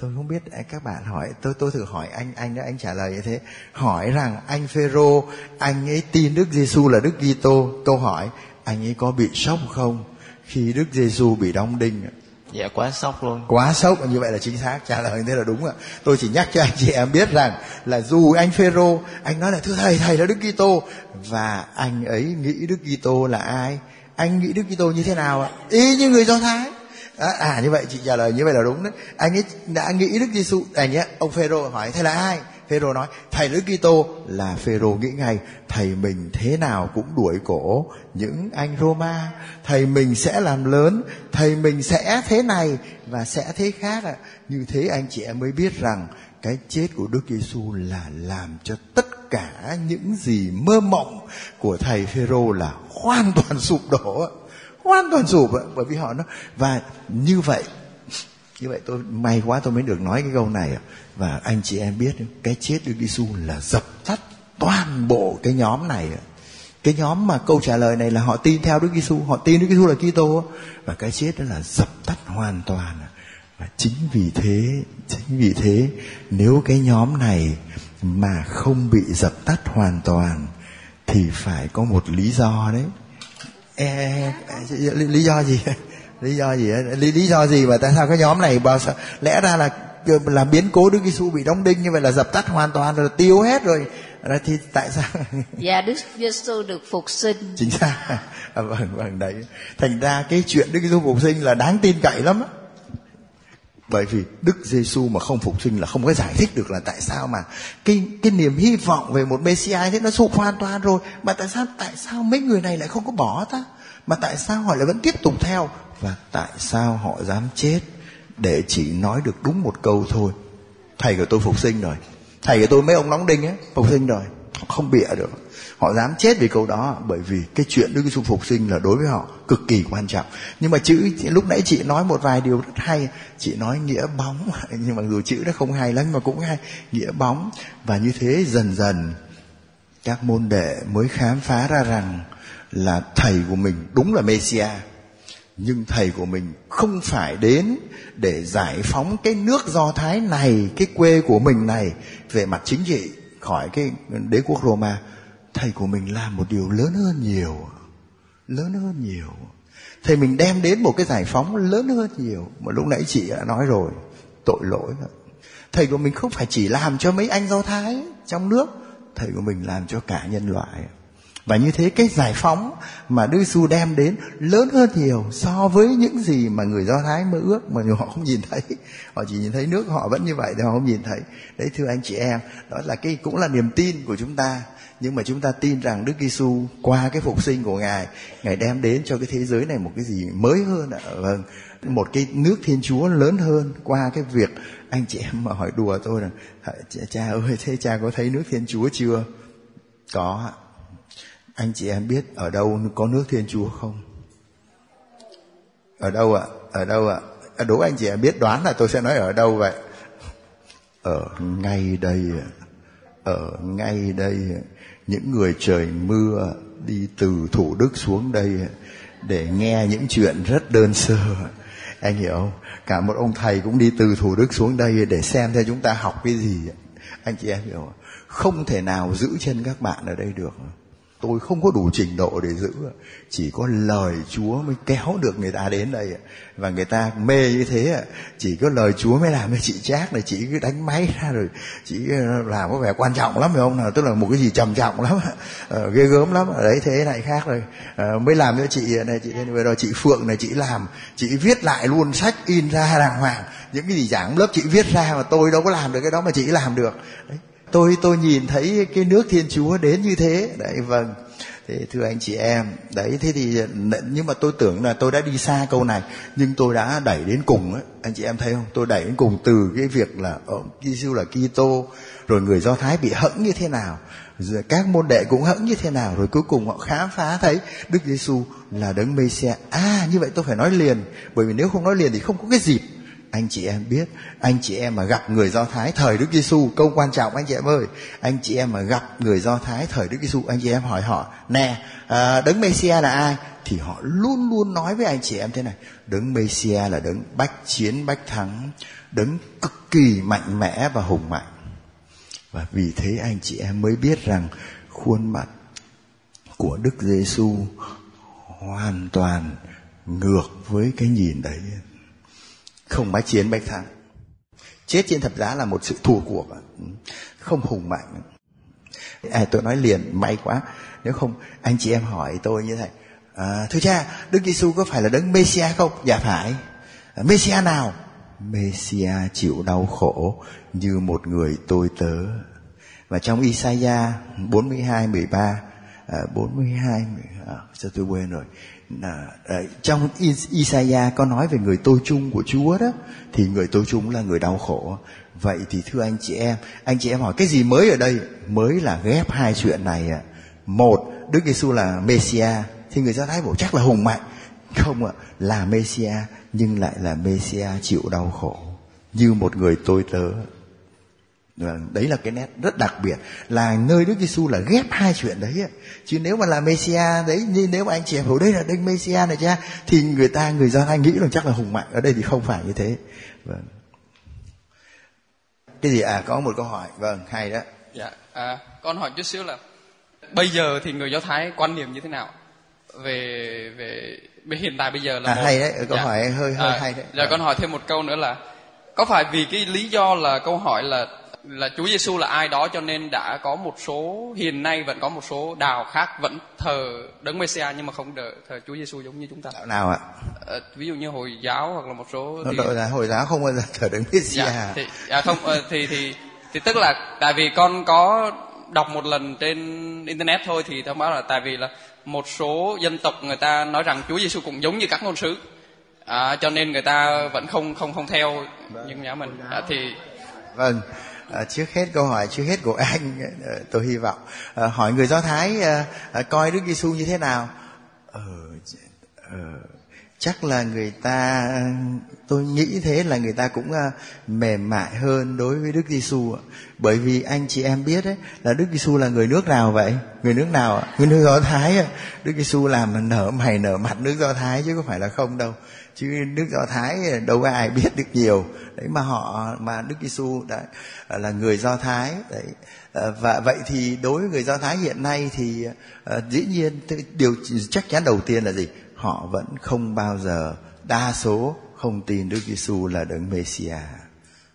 tôi không biết các bạn hỏi tôi tôi thử hỏi anh anh đó anh trả lời như thế. Hỏi rằng anh phêrô anh ấy tin đức giêsu là đức kitô. Câu hỏi anh ấy có bị sốc không? Khi đức giêsu bị đóng đinh dạ quá sốc luôn. Quá sốc như vậy là chính xác trả lời như thế là đúng ạ. Tôi chỉ nhắc cho anh chị em biết rằng là dù anh phêrô anh nói là thưa thầy thầy là đức kitô. Và anh ấy nghĩ đức kitô là ai? Anh nghĩ đức kitô như thế nào ạ? Y như người do thái à, à như vậy chị trả lời như vậy là đúng đấy. Anh ấy đã nghĩ đức giêsu anh ấy ông phêrô hỏi thầy là ai? Phêrô nói thầy đức kitô là phêrô nghĩ ngay thầy mình thế nào cũng đuổi cổ những anh roma. Thầy mình sẽ làm lớn thầy mình sẽ thế này và sẽ thế khác ạ. À. như thế anh chị em mới biết rằng cái chết của Đức Giêsu là làm cho tất cả những gì mơ mộng của thầy Phêrô là hoàn toàn sụp đổ hoàn toàn sụp bởi vì họ nó và như vậy như vậy tôi, may quá tôi mới được nói cái câu này à. và anh chị em biết, cái chết Đức Giêsu là dập tắt toàn bộ cái nhóm này à. cái nhóm mà câu trả lời này là họ tin theo Đức Giêsu họ tin Đức Giêsu là Kitô và cái chết đó là dập tắt hoàn toàn à. và chính vì thế, chính vì thế, nếu cái nhóm này mà không bị dập tắt hoàn toàn thì phải có một lý do đấy e, lý, lý do gì? Lý do gì? Lý, lý do gì mà tại sao cái nhóm này bao sao lẽ ra là là biến cố Đức Giêsu bị đóng đinh như vậy là dập tắt hoàn toàn rồi tiêu hết rồi. Rồi thì tại sao? Dạ Đức Giêsu được phục sinh. Chính xác. À, vâng vâng đấy. Thành ra cái chuyện Đức Giêsu phục sinh là đáng tin cậy lắm á bởi vì Đức Giêsu mà không phục sinh là không có giải thích được là tại sao mà cái cái niềm hy vọng về một Messiah thế nó sụp hoàn toàn rồi. Mà tại sao tại sao mấy người này lại không có bỏ ta? Mà tại sao họ lại vẫn tiếp tục theo? Và tại sao họ dám chết? Để chỉ nói được đúng một câu thôi. Thầy của tôi phục sinh rồi. Thầy của tôi mấy ông nóng đinh ấy, phục sinh rồi họ không bịa được. Họ dám chết vì câu đó, bởi vì cái chuyện Đức Giêsu phục sinh là đối với họ cực kỳ quan trọng. Nhưng mà chữ, lúc nãy chị nói một vài điều rất hay. Chị nói nghĩa bóng, nhưng mà dù chữ nó không hay lắm mà cũng hay. Nghĩa bóng, và như thế dần dần, các môn đệ mới khám phá ra rằng là thầy của mình đúng là Messia. Nhưng thầy của mình không phải đến để giải phóng cái nước do thái này, cái quê của mình này về mặt chính trị khỏi cái đế quốc roma, thầy của mình làm một điều lớn hơn nhiều, lớn hơn nhiều. Thầy mình đem đến một cái giải phóng lớn hơn nhiều. Mà lúc nãy chị đã nói rồi, tội lỗi thầy của mình không phải chỉ làm cho mấy anh do thái trong nước, thầy của mình làm cho cả nhân loại và như thế cái giải phóng mà Đức Giêsu đem đến lớn hơn nhiều so với những gì mà người Do Thái mơ ước mà họ không nhìn thấy. Họ chỉ nhìn thấy nước họ vẫn như vậy thì họ không nhìn thấy. Đấy thưa anh chị em, đó là cái cũng là niềm tin của chúng ta. Nhưng mà chúng ta tin rằng Đức Giêsu qua cái phục sinh của Ngài, Ngài đem đến cho cái thế giới này một cái gì mới hơn ạ. Vâng, một cái nước Thiên Chúa lớn hơn qua cái việc anh chị em mà hỏi đùa tôi rằng cha ơi thế cha có thấy nước Thiên Chúa chưa? Có ạ anh chị em biết ở đâu có nước Thiên Chúa không? Ở đâu ạ? Ở đâu ạ? À, đố anh chị em biết đoán là tôi sẽ nói ở đâu vậy? Ở ngay đây Ở ngay đây Những người trời mưa đi từ Thủ Đức xuống đây để nghe những chuyện rất đơn sơ. Anh hiểu không? Cả một ông thầy cũng đi từ Thủ Đức xuống đây để xem theo chúng ta học cái gì. Anh chị em hiểu không? Không thể nào giữ chân các bạn ở đây được tôi không có đủ trình độ để giữ. Chỉ có lời chúa mới kéo được người ta đến đây. Và người ta mê như thế. Chỉ có lời chúa mới làm cho chị chát này. Chị cứ đánh máy ra rồi. Chị làm có vẻ quan trọng lắm, phải không nào? Tức là một cái gì trầm trọng lắm. Ờ, ghê gớm lắm. Ở đấy thế này khác rồi. Ờ, mới làm cho chị này, chị vừa rồi chị phượng này, chị làm. Chị viết lại luôn sách in ra đàng hoàng. Những cái gì giảng lớp chị viết ra mà tôi đâu có làm được cái đó mà chị làm được. Đấy tôi tôi nhìn thấy cái nước thiên chúa đến như thế. Đấy vâng. Thế thưa anh chị em, đấy, thế thì nhưng mà tôi tưởng là tôi đã đi xa câu này, nhưng tôi đã đẩy đến cùng ấy anh chị em thấy không? Tôi đẩy đến cùng từ cái việc là ông Giêsu là Kitô, rồi người Do Thái bị hẫng như thế nào, rồi các môn đệ cũng hẫng như thế nào, rồi cuối cùng họ khám phá thấy Đức Giêsu là đấng Mêsia à như vậy tôi phải nói liền, bởi vì nếu không nói liền thì không có cái dịp anh chị em biết anh chị em mà gặp người do thái thời đức giêsu câu quan trọng anh chị em ơi. Anh chị em mà gặp người do thái thời đức giêsu anh chị em hỏi họ nè à, đấng messia là ai? Thì họ luôn luôn nói với anh chị em thế này đấng messia là đấng bách chiến bách thắng đấng cực kỳ mạnh mẽ và hùng mạnh. Và vì thế anh chị em mới biết rằng khuôn mặt của đức giêsu hoàn toàn ngược với cái nhìn đấy không bách chiến bách thắng chết trên thập giá là một sự thua cuộc ừ. không hùng mạnh. À, tôi nói liền may quá. Nếu không anh chị em hỏi tôi như thế à, thưa cha đức giêsu có phải là đấng messia không? Dạ phải. À, messia nào? Messia chịu đau khổ như một người tôi tớ. Và trong Isaiah 42 13 à, 42 à, sao tôi quên rồi? Trong Isaiah có nói về người tôi chung của Chúa đó, thì người tôi chung là người đau khổ. Vậy thì thưa anh chị em, anh chị em hỏi cái gì mới ở đây? Mới là ghép hai chuyện này ạ. Một, Đức Giêsu là Messia thì người Do Thái bảo chắc là hùng mạnh. Không ạ, là Messia nhưng lại là Messia chịu đau khổ. Như một người tôi tớ. Vâng, đấy là cái nét rất đặc biệt là nơi Đức Giêsu là ghép hai chuyện đấy chứ nếu mà là Messia đấy như nếu mà anh chị em hiểu đây là Đức Messia này cha thì người ta người do Thái nghĩ rằng chắc là hùng mạnh ở đây thì không phải như thế. Vâng. Cái gì? À có một câu hỏi. Vâng hay đó. Dạ à, con hỏi chút xíu là bây giờ thì người do thái quan niệm như thế nào? Về về về hiện tại bây giờ là à, một, hay đấy câu hỏi hơi hơi à, hay đấy. dạ con hỏi thêm một câu nữa là có phải vì cái lý do là câu hỏi là là Chúa Giêsu là ai đó cho nên đã có một số hiện nay vẫn có một số đạo khác vẫn thờ đấng Mêsia nhưng mà không đợi thờ Chúa Giêsu giống như chúng ta. đạo nào ạ? À, ví dụ như hồi giáo hoặc là một số thì, tội là hồi giáo không bao giờ thờ đứng Messia dạ, thì à, không ờ, thì thì thì tức là tại vì con có đọc một lần trên internet thôi thì thông báo là tại vì là một số dân tộc người ta nói rằng Chúa Giêsu cũng giống như các ngôn sứ. À, cho nên người ta vẫn không không không theo những nhà mình. À, thì vâng à, trước hết câu hỏi trước hết của anh ờ, tôi hy vọng à, hỏi người do thái à, à, coi đức giêsu như thế nào? Ờ, ờ, chắc là người ta tôi nghĩ thế là người ta cũng à, mềm mại hơn đối với Đức Giêsu bởi vì anh chị em biết đấy là Đức Giêsu là người nước nào vậy? Người nước nào ạ? Người nước Do Thái ạ. Đức Giêsu làm nở mày nở mặt nước Do Thái chứ có phải là không đâu chứ nước Do Thái đâu có ai biết được nhiều. Đấy, mà họ, mà Đức Giêsu đã à, là người Do Thái, đấy. À, và vậy thì đối với người Do Thái hiện nay thì à, dĩ nhiên điều chắc chắn đầu tiên là gì? Họ vẫn không bao giờ đa số không tin Đức Giêsu là đấng messiah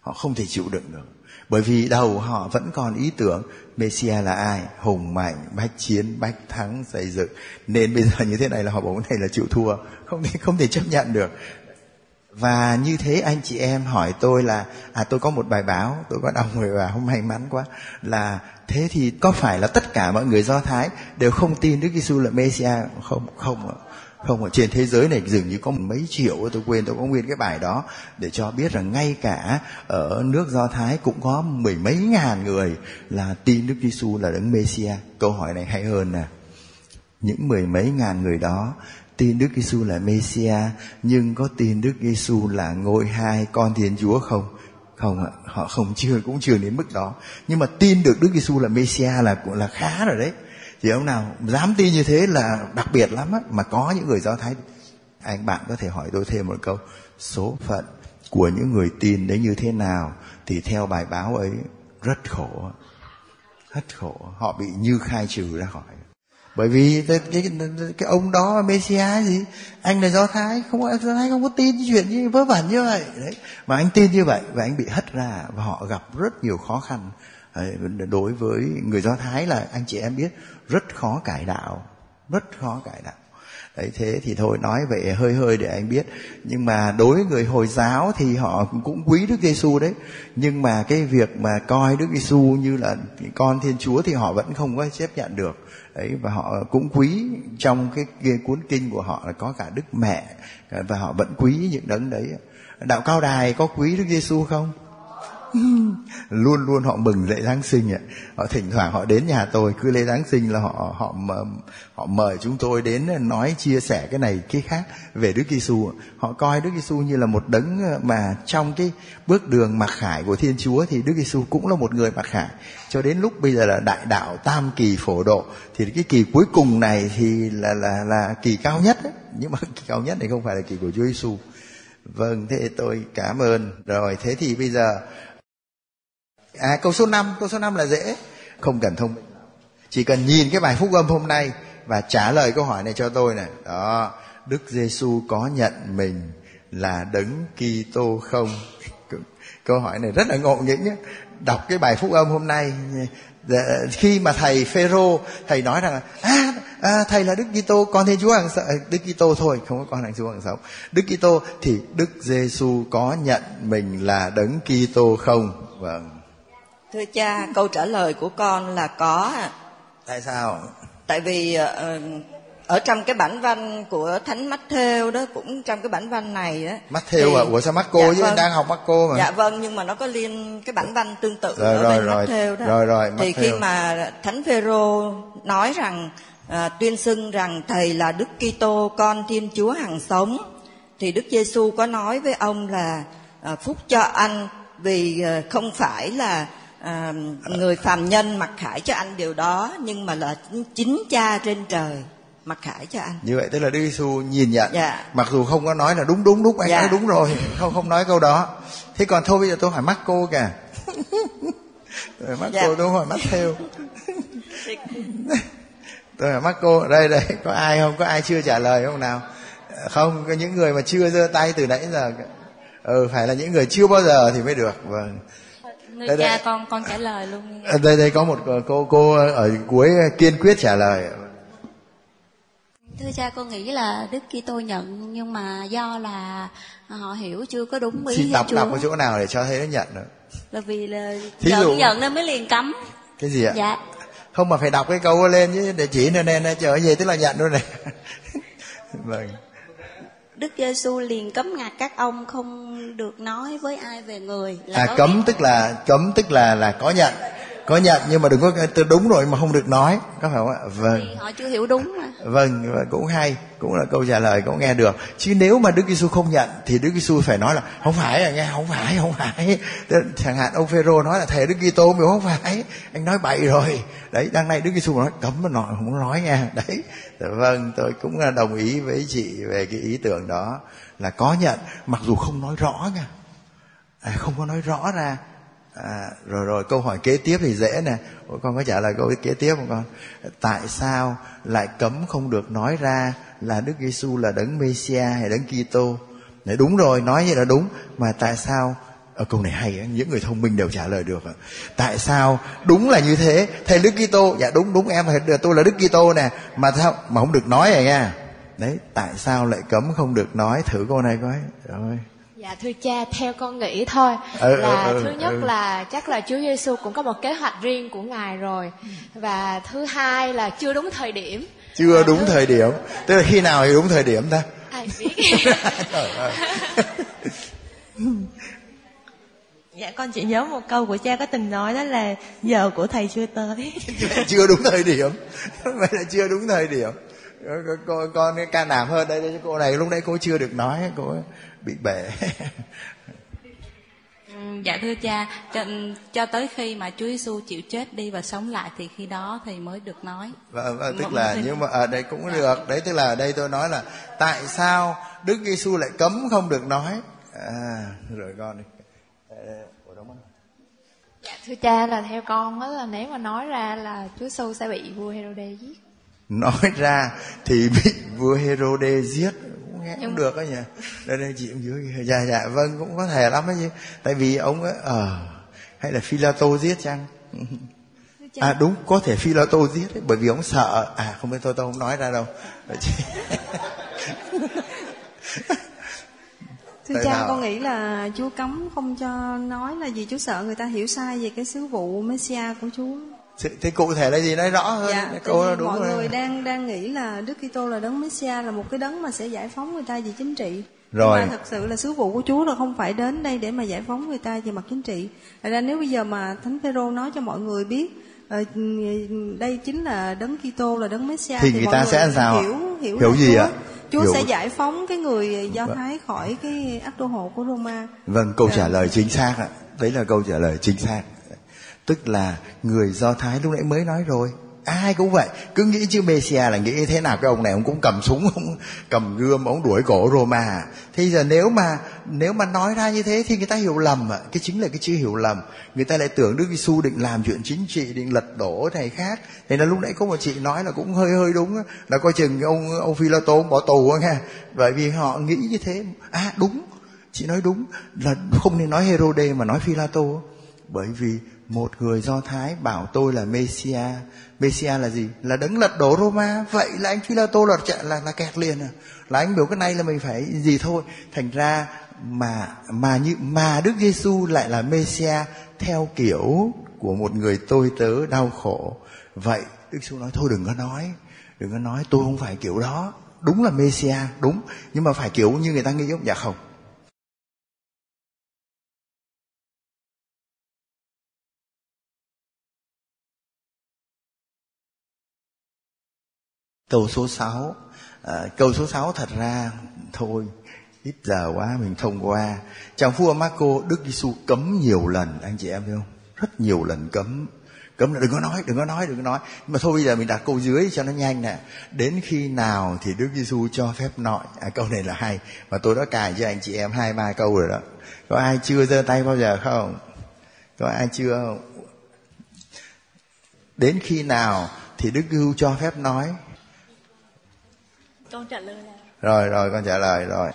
họ không thể chịu đựng được bởi vì đầu họ vẫn còn ý tưởng Messia là ai, hùng mạnh, bách chiến, bách thắng, xây dựng. Nên bây giờ như thế này là họ bảo cái này là chịu thua, không thể không thể chấp nhận được. Và như thế anh chị em hỏi tôi là à tôi có một bài báo, tôi có đọc người và không may mắn quá, là thế thì có phải là tất cả mọi người do thái đều không tin đức giêsu là messia không không ạ không ở trên thế giới này dường như có mấy triệu tôi quên tôi có nguyên cái bài đó để cho biết rằng ngay cả ở nước do thái cũng có mười mấy ngàn người là tin đức giêsu là đấng messia câu hỏi này hay hơn nè những mười mấy ngàn người đó tin Đức Giêsu là Messia nhưng có tin Đức Giêsu là ngôi hai con Thiên Chúa không? Không ạ, họ không chưa cũng chưa đến mức đó. Nhưng mà tin được Đức Giêsu là Messia là cũng là khá rồi đấy. Thì ông nào dám tin như thế là đặc biệt lắm á. Mà có những người Do Thái anh bạn có thể hỏi tôi thêm một câu. Số phận của những người tin đấy như thế nào thì theo bài báo ấy rất khổ rất khổ. Họ bị như khai trừ ra khỏi. Bởi vì cái, cái, cái ông đó Messia gì? Anh là do thái không do thái không có tin chuyện như vớ vẩn như vậy. Đấy. Mà anh tin như vậy và anh bị hất ra và họ gặp rất nhiều khó khăn đối với người do thái là anh chị em biết rất khó cải đạo rất khó cải đạo. Đấy thế thì thôi nói vậy hơi hơi để anh biết. Nhưng mà đối với người hồi giáo thì họ cũng quý đức giêsu đấy. Nhưng mà cái việc mà coi đức giêsu như là con thiên chúa thì họ vẫn không có chấp nhận được. Đấy và họ cũng quý trong cái, cái cuốn kinh của họ là có cả đức mẹ và họ vẫn quý những đấng đấy. Đạo cao đài có quý đức giêsu không? Luôn luôn họ mừng lễ giáng sinh ạ. Họ thỉnh thoảng họ đến nhà tôi, cứ lễ giáng sinh là họ họ họ mời chúng tôi đến nói, chia sẻ cái này, cái khác về Đức Giêsu họ coi Đức Giêsu như là một đấng ờ, mà trong cái bước đường mặc khải của Thiên Chúa thì Đức Giêsu cũng là một người mặc khải. Cho đến lúc bây giờ là đại đạo tam kỳ phổ độ, thì cái kỳ cuối cùng này thì là là là kỳ cao nhất ấy. nhưng mà kỳ cao nhất này không phải là kỳ của Chúa Giêsu vâng thế tôi cảm ơn. Rồi, thế thì bây giờ À câu số 5, câu số 5 là dễ, không cần thông minh. Chỉ cần nhìn cái bài phúc âm hôm nay và trả lời câu hỏi này cho tôi này. Đó, Đức Giêsu có nhận mình là đấng Kitô không? Câu hỏi này rất là ngộ nghĩnh nhé. Đọc cái bài phúc âm hôm nay dạ, khi mà thầy Phêrô thầy nói rằng à, à thầy là Đức Kitô con Thiên Chúa hàng sợ à, Đức Kitô thôi không có con hàng Chúa hàng sống Đức Kitô thì Đức Giêsu có nhận mình là đấng Kitô không vâng Thưa cha, câu trả lời của con là có. Tại sao? Tại vì uh, ở trong cái bản văn của Thánh Matthew đó cũng trong cái bản văn này đó. Matthew à, ủa sao Marco dạ, chứ vâng. đang học Marco mà. Dạ vâng, nhưng mà nó có liên cái bản văn tương tự rồi, ở rồi, bên rồi, Matthew đó. Rồi rồi, Thì khi mà Thánh Phêrô nói rằng uh, tuyên xưng rằng thầy là Đức Kitô con Thiên Chúa hằng sống thì Đức Giêsu có nói với ông là uh, phúc cho anh vì không phải là à, người phàm nhân mặc khải cho anh điều đó nhưng mà là chính cha trên trời mặc khải cho anh. Như vậy tức là Đức Giêsu nhìn nhận. Dạ. mặc dù không có nói là đúng đúng đúng anh Dạ. nói đúng rồi không không nói câu đó. Thế còn thôi bây giờ tôi hỏi mắc cô kìa. Mắc Dạ. cô tôi hỏi mắc theo. Tôi hỏi mắc cô. Đây đây có ai không? Có ai chưa trả lời không nào? Không có những người mà chưa giơ tay từ nãy giờ ừ phải là những người chưa bao giờ thì mới được. Vâng Người Đây, đây. cha con con trả lời luôn. Ờ, đây đây có một cô cô ở cuối kiên quyết trả lời. Thưa cha con nghĩ là đức Kitô nhận nhưng mà do là họ hiểu chưa có đúng ý xin Thiên đọc Chúa. đọc ở chỗ nào để cho thấy nó nhận được? Là vì là Thí nhận dụ- nhận nên mới liền cấm. Cái gì ạ? Dạ. Không mà phải đọc cái câu lên chứ để chỉ nên nên trở về tức là nhận luôn này. Vâng Đức Giêsu liền cấm ngặt các ông không được nói với ai về người. Là à cấm tức là cấm tức là là có nhận có nhận nhưng mà đừng có từ đúng rồi mà không được nói. Có phải không ạ? Vâng. thì họ chưa hiểu đúng mà. Vâng và cũng hay. Cũng là câu trả lời cũng nghe được. Chứ nếu mà Đức Giêsu không nhận thì Đức Giêsu phải nói là không phải à nghe không phải không phải. Chẳng hạn ông Phêrô nói là thầy Đức Kitô mà không phải. Anh nói bậy rồi. Đấy đằng này Đức Giêsu nói cấm mà nói không nói nha đấy. Dạ vâng tôi cũng là đồng ý với chị về cái ý tưởng đó là có nhận mặc dù không nói rõ nha. À, không có nói rõ ra à, rồi rồi câu hỏi kế tiếp thì dễ nè. Ủa, con có trả lời câu kế tiếp không con? Tại sao lại cấm không được nói ra là Đức Giêsu là đấng messia hay đấng Kitô? Đấy, đúng rồi nói như là đúng. Mà tại sao? Ở câu này hay những người thông minh đều trả lời được tại sao đúng là như thế? Thầy Đức Kitô? Dạ đúng đúng em thầy tôi là Đức Kitô nè. Mà sao mà không được nói vậy nha? Đấy tại sao lại cấm không được nói? Thử câu này coi. Rồi Dạ thưa cha, theo con nghĩ thôi Ừ, là ừ, ừ, thứ nhất ừ. là chắc là Chúa Giêsu cũng có một kế hoạch riêng của ngài rồi và thứ hai là chưa đúng thời điểm. chưa đúng thời điểm tức là khi nào thì đúng thời điểm ta Ai biết. Trời ơi. Dạ con chỉ nhớ một câu của cha có từng nói đó là giờ của thầy chưa tới. chưa đúng thời điểm vậy là chưa đúng thời điểm con, con, con can đảm hơn đây đây cô này lúc nãy cô chưa được nói cô bị bể. Ừ, dạ thưa cha cho, cho tới khi mà Chúa Giêsu chịu chết đi và sống lại thì khi đó thì mới được nói. Và, và tức Một- là nhưng mà ở đây cũng được. Đấy tức là ở đây tôi nói là tại sao Đức Giêsu lại cấm không được nói? À rồi con đi. Ờ, ủa, đâu mất? Dạ, thưa cha là theo con đó là nếu mà nói ra là Chúa Giêsu sẽ bị vua Herode giết. nói ra thì bị vua Herode giết cũng nghe Nhưng- được đó nhỉ. Đây đây chị cũng dưới dạ dạ vâng cũng có thể lắm ấy chứ tại vì ông ấy ờ hay là Philato giết chăng à đúng có thể Philato giết ấy, bởi vì ông sợ. À không biết tôi tôi không nói ra đâu. Thưa Tại cha, con nghĩ là Chúa cấm không cho nói là gì Chúa sợ người ta hiểu sai về cái sứ vụ Messia của Chúa. Thế, thế cụ thể là gì nói rõ hơn Dạ, câu vì đúng mọi rồi người đang đang nghĩ là Đức Kitô là đấng Messia là một cái đấng mà sẽ giải phóng người ta về chính trị. Rồi. Nhưng mà thật sự là sứ vụ của Chúa là không phải đến đây để mà giải phóng người ta về mặt chính trị. Thật ra nếu bây giờ mà Thánh Phêrô nói cho mọi người biết ờ, đây chính là đấng Kitô là đấng Messia Thì người mọi ta người sẽ làm sao hiểu hiểu, Hiểu là gì ạ? Chúa Hiểu- sẽ giải phóng cái người Do Vâng. Thái khỏi cái ác đô hộ của Roma. Vâng, câu Dạ. trả lời chính xác ạ. Đấy là câu trả lời chính xác. Tức là người Do Thái lúc nãy mới nói rồi. Ai cũng vậy, cứ nghĩ chứ Messia là nghĩ thế nào cái ông này ông cũng cầm súng, ông cầm gươm, ông đuổi cổ Roma. À. Thế giờ nếu mà nếu mà nói ra như thế thì người ta hiểu lầm ạ. Cái chính là cái chữ hiểu lầm. Người ta lại tưởng Đức Giêsu định làm chuyện chính trị, định lật đổ này khác. Thế là lúc nãy có một chị nói là cũng hơi hơi đúng là coi chừng ông ông phi tô bỏ tù nghe. Bởi vì họ nghĩ như thế. À đúng, chị nói đúng là không nên nói Herode mà nói phi tô bởi vì một người Do Thái bảo tôi là Messia. Messia là gì? Là đấng lật đổ Roma. Vậy là anh Phi-la-tô là chạy là là kẹt liền à? Là anh biểu cái này là mình phải gì thôi. Thành ra mà mà như, mà Đức Giêsu lại là Messia theo kiểu của một người tôi tớ đau khổ. Vậy Đức Giêsu nói, thôi đừng có nói. Đừng có nói, tôi không phải kiểu đó. Đúng là Messia, đúng. Nhưng mà phải kiểu như người ta nghĩ không dạ không Câu số 6 à, ờ, Câu số 6 thật ra Thôi ít giờ quá mình thông qua. Trong vua Marco Đức Giêsu cấm nhiều lần Anh chị em thấy không? Rất nhiều lần cấm. Cấm là đừng có nói đừng có nói đừng có nói. Nhưng mà thôi bây giờ mình đặt câu dưới cho nó nhanh nè. Đến khi nào thì Đức Giêsu cho phép nói? À, câu này là hay. Mà tôi đã cài cho anh chị em hai ba câu rồi đó. Có ai chưa giơ tay bao giờ không? Có ai chưa không? Đến khi nào thì Đức Giêsu cho phép nói? Con trả lời là rồi rồi con trả lời rồi.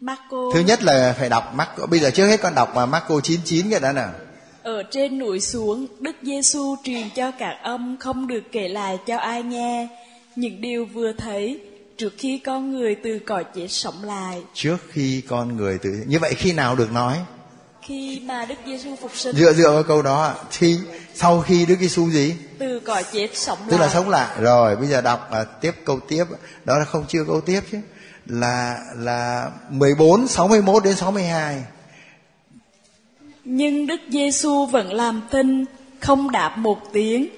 Marco thứ nhất là phải đọc Marco bây giờ trước hết con đọc mà Marco 99 cái đó nè ở trên núi xuống Đức Giêsu truyền cho các ông không được kể lại cho ai nghe. Những điều vừa thấy trước khi con người từ cõi chết sống lại. Trước khi con người từ như vậy khi nào được nói khi mà Đức Giêsu phục sinh? Dựa dựa vào câu đó thì sau khi Đức Giêsu gì? Từ cõi chết sống tức lại. là sống lại. Rồi bây giờ đọc à, tiếp câu tiếp. Đó là không chưa câu tiếp chứ. Là là 14 61 đến 62 Nhưng Đức Giêsu vẫn làm thinh, không đáp một tiếng,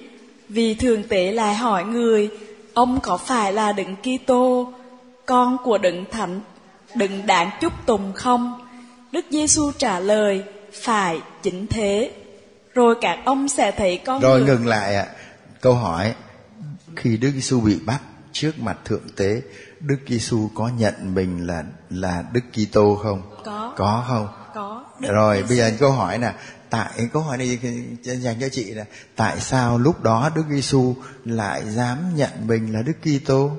vì thường tế lại hỏi người, ông có phải là đấng Kitô, con của đấng Thánh, đấng đáng chúc tùng không? Đức Giêsu trả lời, phải chính thế. Rồi các ông sẽ thấy con rồi người ngừng lại ạ. Câu hỏi khi Đức Giêsu bị bắt trước mặt thượng tế Đức Giêsu có nhận mình là là Đức Kitô không? Có. Có không? Có. Rồi bây giờ câu hỏi nè tại câu hỏi này dành cho chị là tại sao lúc đó Đức Giêsu lại dám nhận mình là Đức Kitô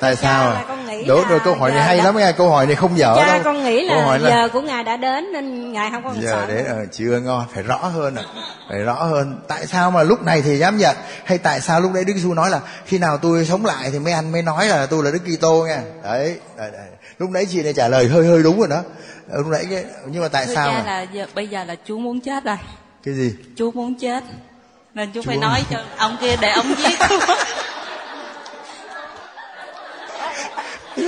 tại sao là con nghĩ đúng là rồi câu hỏi này hay đã- lắm nha câu hỏi này không dở đâu. con nghĩ câu là hỏi giờ của ngài đã đến nên ngài không còn giờ sợ đấy ờ, chưa ngon phải rõ hơn à. phải rõ hơn. Tại sao mà lúc này thì dám nhận? Hay tại sao lúc đấy Đức Giêsu nói là khi nào tôi sống lại thì mấy anh mới nói là tôi là Đức Kitô nha đấy, đấy, đấy. lúc đấy chị này trả lời hơi hơi đúng rồi đó. Ờ, lúc nãy cái nhưng mà tại Thưa sao mà? là giờ, bây giờ là chú muốn chết rồi. Cái gì? Chú muốn chết. Nên chú, phải Chú- nói cho ông kia để ông giết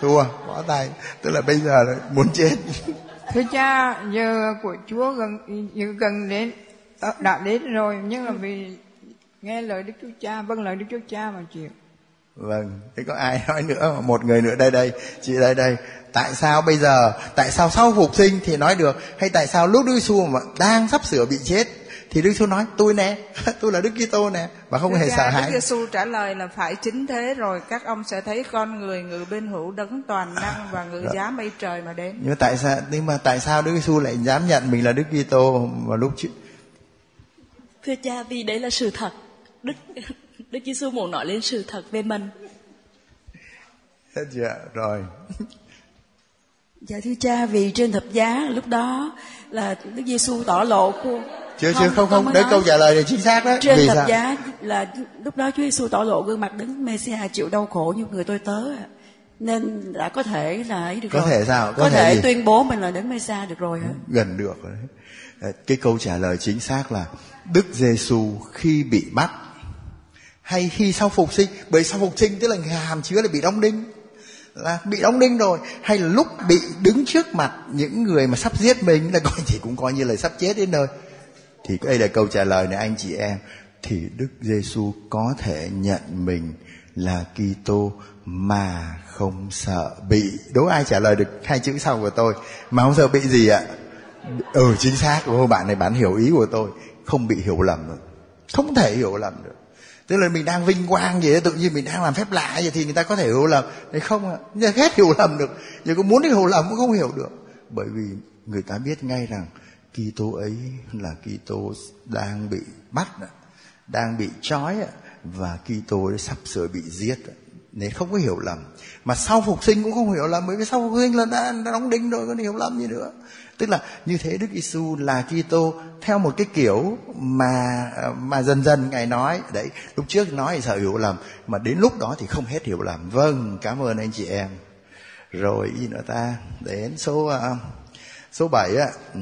thua bỏ tay. Tức là bây giờ là muốn chết. Thưa cha, giờ của Chúa gần giờ gần đến ờ, đã đến rồi nhưng mà vì nghe lời Đức Chúa Cha, vâng lời Đức Chúa Cha mà chịu. vâng thế có ai nói nữa một người nữa đây đây chị đây đây. Tại sao bây giờ tại sao sau phục sinh thì nói được hay tại sao lúc Đức Giêsu mà đang sắp sửa bị chết thì Đức Giêsu nói tôi nè tôi là Đức Kitô nè mà không Thưa hề cha, sợ Đức hãi Giêsu trả lời là phải chính thế rồi các ông sẽ thấy con người ngự bên hữu đấng toàn năng và ngự Đó. giá mây trời mà đến. nhưng mà tại sao nhưng mà tại sao Đức Giêsu lại dám nhận mình là Đức Kitô vào lúc trước Thưa cha, vì đấy là sự thật. Đức Đức Giêsu muốn nói lên sự thật về mình. hết chưa rồi Dạ thưa cha, vì trên thập giá lúc đó là Đức Giêsu tỏ lộ của chưa chưa không không đấy nói. câu trả lời này chính xác đó Trên vì thập sao giá là lúc đó Chúa Giêsu tỏ lộ gương mặt đứng Mêsia chịu đau khổ như người tôi tớ. Nên đã có thể là ấy được Có rồi. thể sao? Có Có, thể thể, gì? tuyên bố mình là đấng Mêsia được rồi hả? gần được rồi đấy cái câu trả lời chính xác là Đức Giêsu khi bị bắt hay khi sau phục sinh bởi sau phục sinh tức là hàm chứa là bị đóng đinh là bị đóng đinh rồi hay là lúc bị đứng trước mặt những người mà sắp giết mình là coi thì cũng coi như là sắp chết đến nơi thì đây là câu trả lời này anh chị em. Thì Đức Giêsu có thể nhận mình là Kitô mà không sợ bị. Đố ai trả lời được hai chữ sau của tôi? Mà không sợ bị gì ạ? Ừ chính xác. Của bạn này bạn hiểu ý của tôi. Không bị hiểu lầm được. Không thể hiểu lầm được. Tức là mình đang vinh quang gì tự nhiên mình đang làm phép lạ vậy thì người ta có thể hiểu lầm. Đấy không ạ? Giờ hết hiểu lầm được. Giờ có muốn hiểu lầm cũng không hiểu được. Bởi vì người ta biết ngay rằng Kitô ấy là Kitô đang bị bắt đang bị trói và Kitô ấy sắp sửa bị giết nên không có hiểu lầm. Mà sau phục sinh cũng không hiểu lầm bởi vì sau phục sinh là đã, đã đóng đinh rồi có hiểu lầm gì nữa. Tức là như thế Đức Giêsu là Kitô theo một cái kiểu mà mà dần dần ngài nói. Đấy lúc trước nói thì sợ hiểu lầm mà đến lúc đó thì không hết hiểu lầm. Vâng cảm ơn anh chị em. Rồi gì nữa ta? Đến số uh, số 7 á ừ.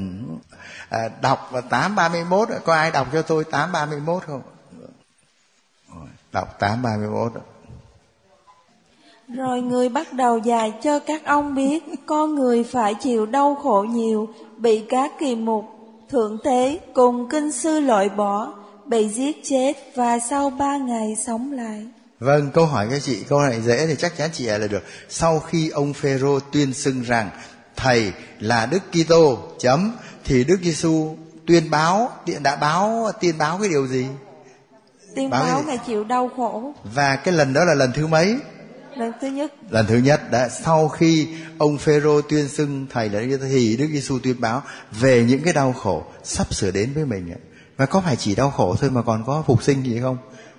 à, đọc vào 831 á. có ai đọc cho tôi 831 không đọc 831 á. Rồi người bắt đầu dạy cho các ông biết con người phải chịu đau khổ nhiều, bị các kỳ mục, thượng thế cùng kinh sư loại bỏ, bị giết chết và sau ba ngày sống lại. Vâng, câu hỏi các chị, câu này dễ thì chắc chắn chị lời được. Sau khi ông Phêrô tuyên xưng rằng thầy là Đức Kitô, chấm, thì Đức Giêsu tuyên báo đã báo tiên báo cái điều gì? Tiên Báo báo? Ngài chịu đau khổ. Và cái lần đó là lần thứ mấy? Lần thứ nhất. Lần thứ nhất đã sau khi ông Phêrô tuyên xưng thầy là Đức thì Đức Giêsu tuyên báo về những cái đau khổ sắp sửa đến với mình ạ. và có phải chỉ đau khổ thôi mà còn có phục sinh gì không?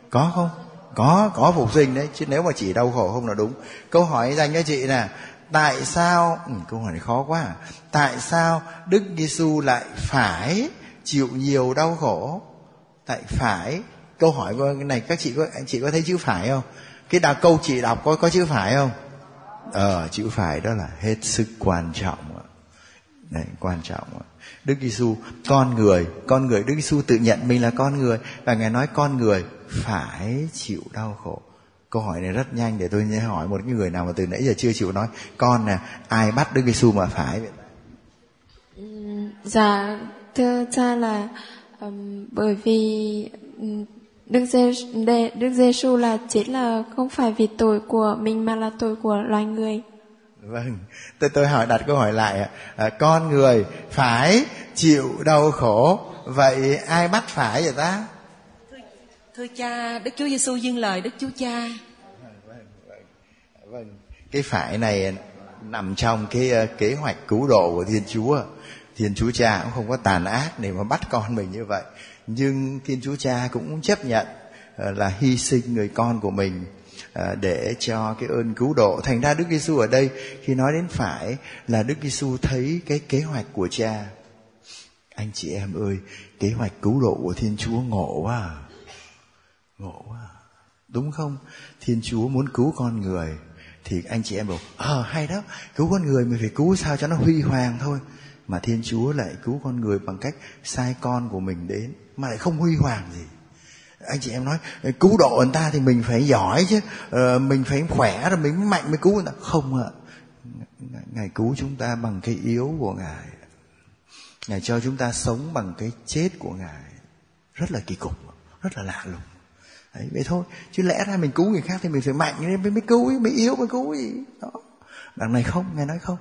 Có không? Có có phục sinh đấy chứ nếu mà chỉ đau khổ không là đúng. Câu hỏi dành cho chị nè tại sao ừ, câu hỏi này khó quá à. tại sao Đức Giêsu lại phải chịu nhiều đau khổ tại phải câu hỏi này các chị có anh chị có thấy chữ phải không cái đà câu chị đọc có có chữ phải không ờ chữ phải đó là hết sức quan trọng ạ. Đấy, quan trọng ạ. Đức Giêsu con người con người Đức Giêsu tự nhận mình là con người và ngài nói con người phải chịu đau khổ câu hỏi này rất nhanh để tôi hỏi một cái người nào mà từ nãy giờ chưa chịu nói con nè ai bắt Đức Giêsu mà phải vậy Dạ, thưa cha là ừm, bởi vì Đức giê Đê- Đức Giêsu là chết là không phải vì tội của mình mà là tội của loài người. Vâng, tôi tôi hỏi đặt câu hỏi lại. À, con người phải chịu đau khổ, vậy ai bắt phải vậy ta? Thưa cha, Đức Chúa Giêsu dâng lời Đức Chúa Cha. Vâng, vâng, cái phải này nằm trong cái ờ, kế hoạch cứu độ của Thiên Chúa. Thiên Chúa Cha cũng không có tàn ác để mà bắt con mình như vậy. Nhưng Thiên Chúa Cha cũng chấp nhận ờ, là hy sinh người con của mình ờ, để cho cái ơn cứu độ. Thành ra Đức Giêsu ở đây khi nói đến phải là Đức Giêsu thấy cái kế hoạch của Cha. Anh chị em ơi, kế hoạch cứu độ của Thiên Chúa ngộ quá. à. Ngộ quá. à. Đúng không? Thiên Chúa muốn cứu con người thì anh chị em bảo ờ hay đó cứu con người mình phải cứu sao cho nó huy hoàng thôi mà Thiên Chúa lại cứu con người bằng cách sai con của mình đến mà lại không huy hoàng gì anh chị em nói cứu độ người ta thì mình phải giỏi chứ ờ, mình phải khỏe rồi mình mạnh mới cứu người ta không ạ ngài cứu chúng ta bằng cái yếu của ngài ngài cho chúng ta sống bằng cái chết của ngài rất là kỳ cục rất là lạ lùng Đấy, vậy thôi. Chứ lẽ ra mình cứu người khác thì mình phải mạnh nên mới, mới cứu mới yếu mới cứu gì. Đó. Đằng này không ngài nói không.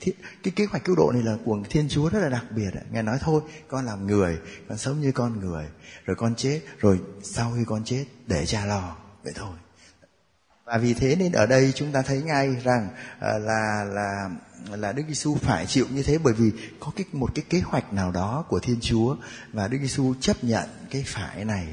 Thi- cái kế hoạch cứu độ này là của thiên chúa rất là đặc biệt ạ. ngài nói thôi con làm người con sống như con người rồi con chết rồi sau khi con chết để cha lo. Vậy thôi. Và vì thế nên ở đây chúng ta thấy ngay rằng à, là là là Đức Giêsu phải chịu như thế bởi vì có cái một cái kế hoạch nào đó của Thiên Chúa và Đức Giêsu chấp nhận cái phải này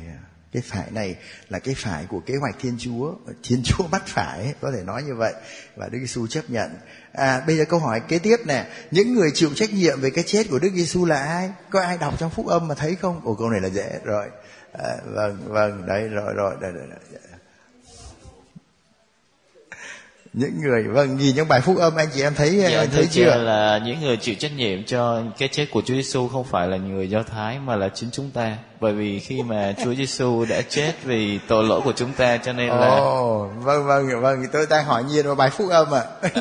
cái phải này là cái phải của kế hoạch Thiên Chúa. Thiên Chúa bắt phải có thể nói như vậy và Đức Giêsu chấp nhận. À bây giờ câu hỏi kế tiếp nè những người chịu trách nhiệm về cái chết của Đức Giêsu là ai? Có ai đọc trong phúc âm mà thấy không? Ồ câu này là dễ rồi. À, vâng vâng đấy rồi rồi rồi, rồi, rồi những người vâng nhìn những bài phúc âm anh chị em thấy Dạ, thấy thưa cha chưa là những người chịu trách nhiệm cho cái chết của Chúa Giêsu không phải là người Do Thái mà là chính chúng ta. Bởi vì khi mà Chúa Giêsu đã chết vì tội lỗi của chúng ta cho nên là Ồ, vâng vâng vâng, tôi đang hỏi nhiên vào bài phúc âm ạ.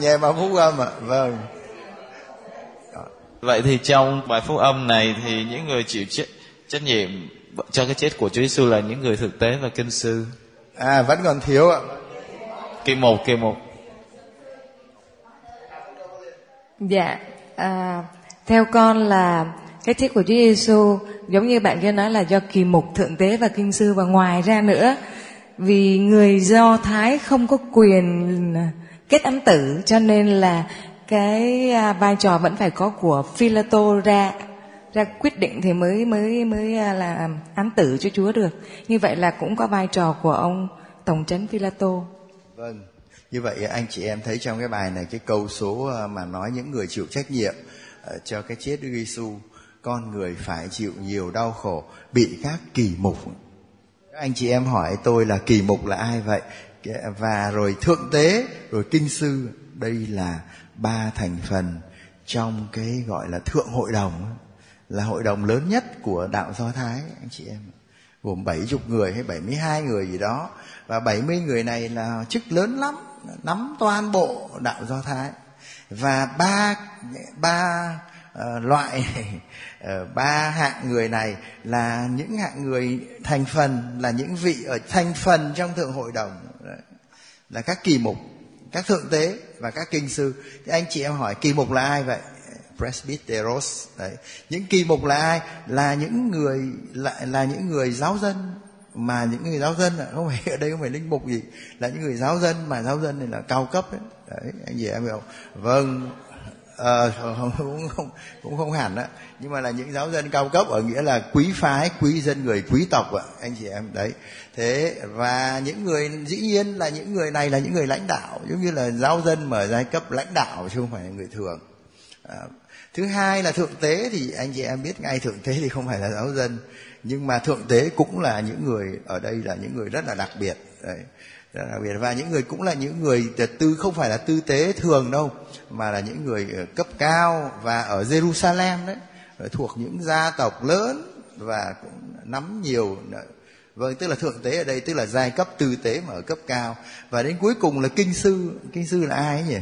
Nghe bài phúc âm ạ. Vâng. vậy thì trong bài phúc âm này thì những người chịu trách, trách nhiệm cho cái chết của Chúa Giêsu là những người thực tế và kinh sư. À vẫn còn thiếu ạ. Kỳ một, kỳ một. Dạ, à, theo con là cái chết của Chúa Giêsu giống như bạn kia nói là do kỳ mục thượng tế và kinh sư và ngoài ra nữa vì người Do Thái không có quyền à, kết án tử cho nên là cái à, vai trò vẫn phải có của Philato ra ra quyết định thì mới mới mới à, là án tử cho Chúa được. Như vậy là cũng có vai trò của ông tổng trấn Philato. Vâng. Như vậy à, anh chị em thấy trong cái bài này cái câu số à, mà nói những người chịu trách nhiệm à, cho cái chết Đức Giêsu, con người phải chịu nhiều đau khổ, bị các kỳ mục. Anh chị em hỏi tôi là kỳ mục là ai vậy? Và rồi thượng tế, rồi kinh sư, đây là ba thành phần trong cái gọi là thượng hội đồng là hội đồng lớn nhất của đạo Do Thái anh chị em gồm 70 người hay 72 người gì đó và 70 người này là chức lớn lắm nắm toàn bộ đạo Do Thái. Và ba ba uh, loại ờ, ba hạng người này là những hạng người thành phần là những vị ở thành phần trong thượng hội đồng. Đấy. là các kỳ mục các thượng tế và các kinh sư. Thì anh chị em hỏi kỳ mục là ai vậy? Presbyteros đấy. Những kỳ mục là ai? Là những người là, là những người giáo dân mà những người giáo dân không phải ở đây không phải linh mục gì là những người giáo dân mà giáo dân này là cao cấp đấy, đấy anh chị em hiểu vâng à, cũng không cũng không hẳn á. Nhưng mà là những giáo dân cao cấp ở nghĩa là quý phái quý dân người quý tộc ạ anh chị em. Đấy thế và những người dĩ nhiên là những người này là những người lãnh đạo giống như là giáo dân mở giai cấp lãnh đạo chứ không phải là người thường. À, thứ hai là thượng tế thì anh chị em biết ngay thượng tế thì không phải là giáo dân nhưng mà thượng tế cũng là những người ở đây là những người rất là đặc biệt đấy rất đặc biệt. Và những người cũng là những người tư không phải là tư tế thường đâu mà là những người ờ, cấp cao và ở Jerusalem đấy ờ, thuộc những gia tộc lớn và cũng nắm nhiều vâng tức là thượng tế ở đây tức là giai cấp tư tế mà ở cấp cao. Và đến cuối cùng là kinh sư. Kinh sư là ai ấy nhỉ?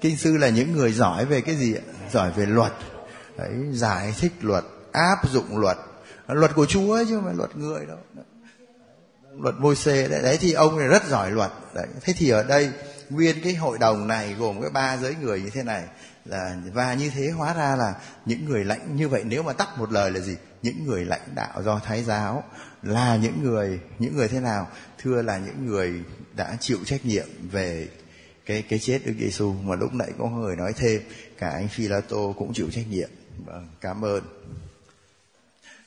Kinh sư là những người giỏi về cái gì giỏi về luật. Đấy, giải thích luật áp dụng luật luật của chúa chứ không phải luật người đâu. Luật môi xê đấy, đấy thì ông này rất giỏi luật. Đấy. Thế thì ở đây nguyên cái hội đồng này gồm cái ba giới người như thế này. Là và như thế hóa ra là những người lãnh như vậy nếu mà tắt một lời là gì? Những người lãnh đạo do thái giáo là những người những người thế nào? Thưa là những người đã chịu trách nhiệm về cái cái chết Đức Giêsu mà lúc nãy có người nói thêm cả anh Phi La Tô cũng chịu trách nhiệm. Vâng cảm ơn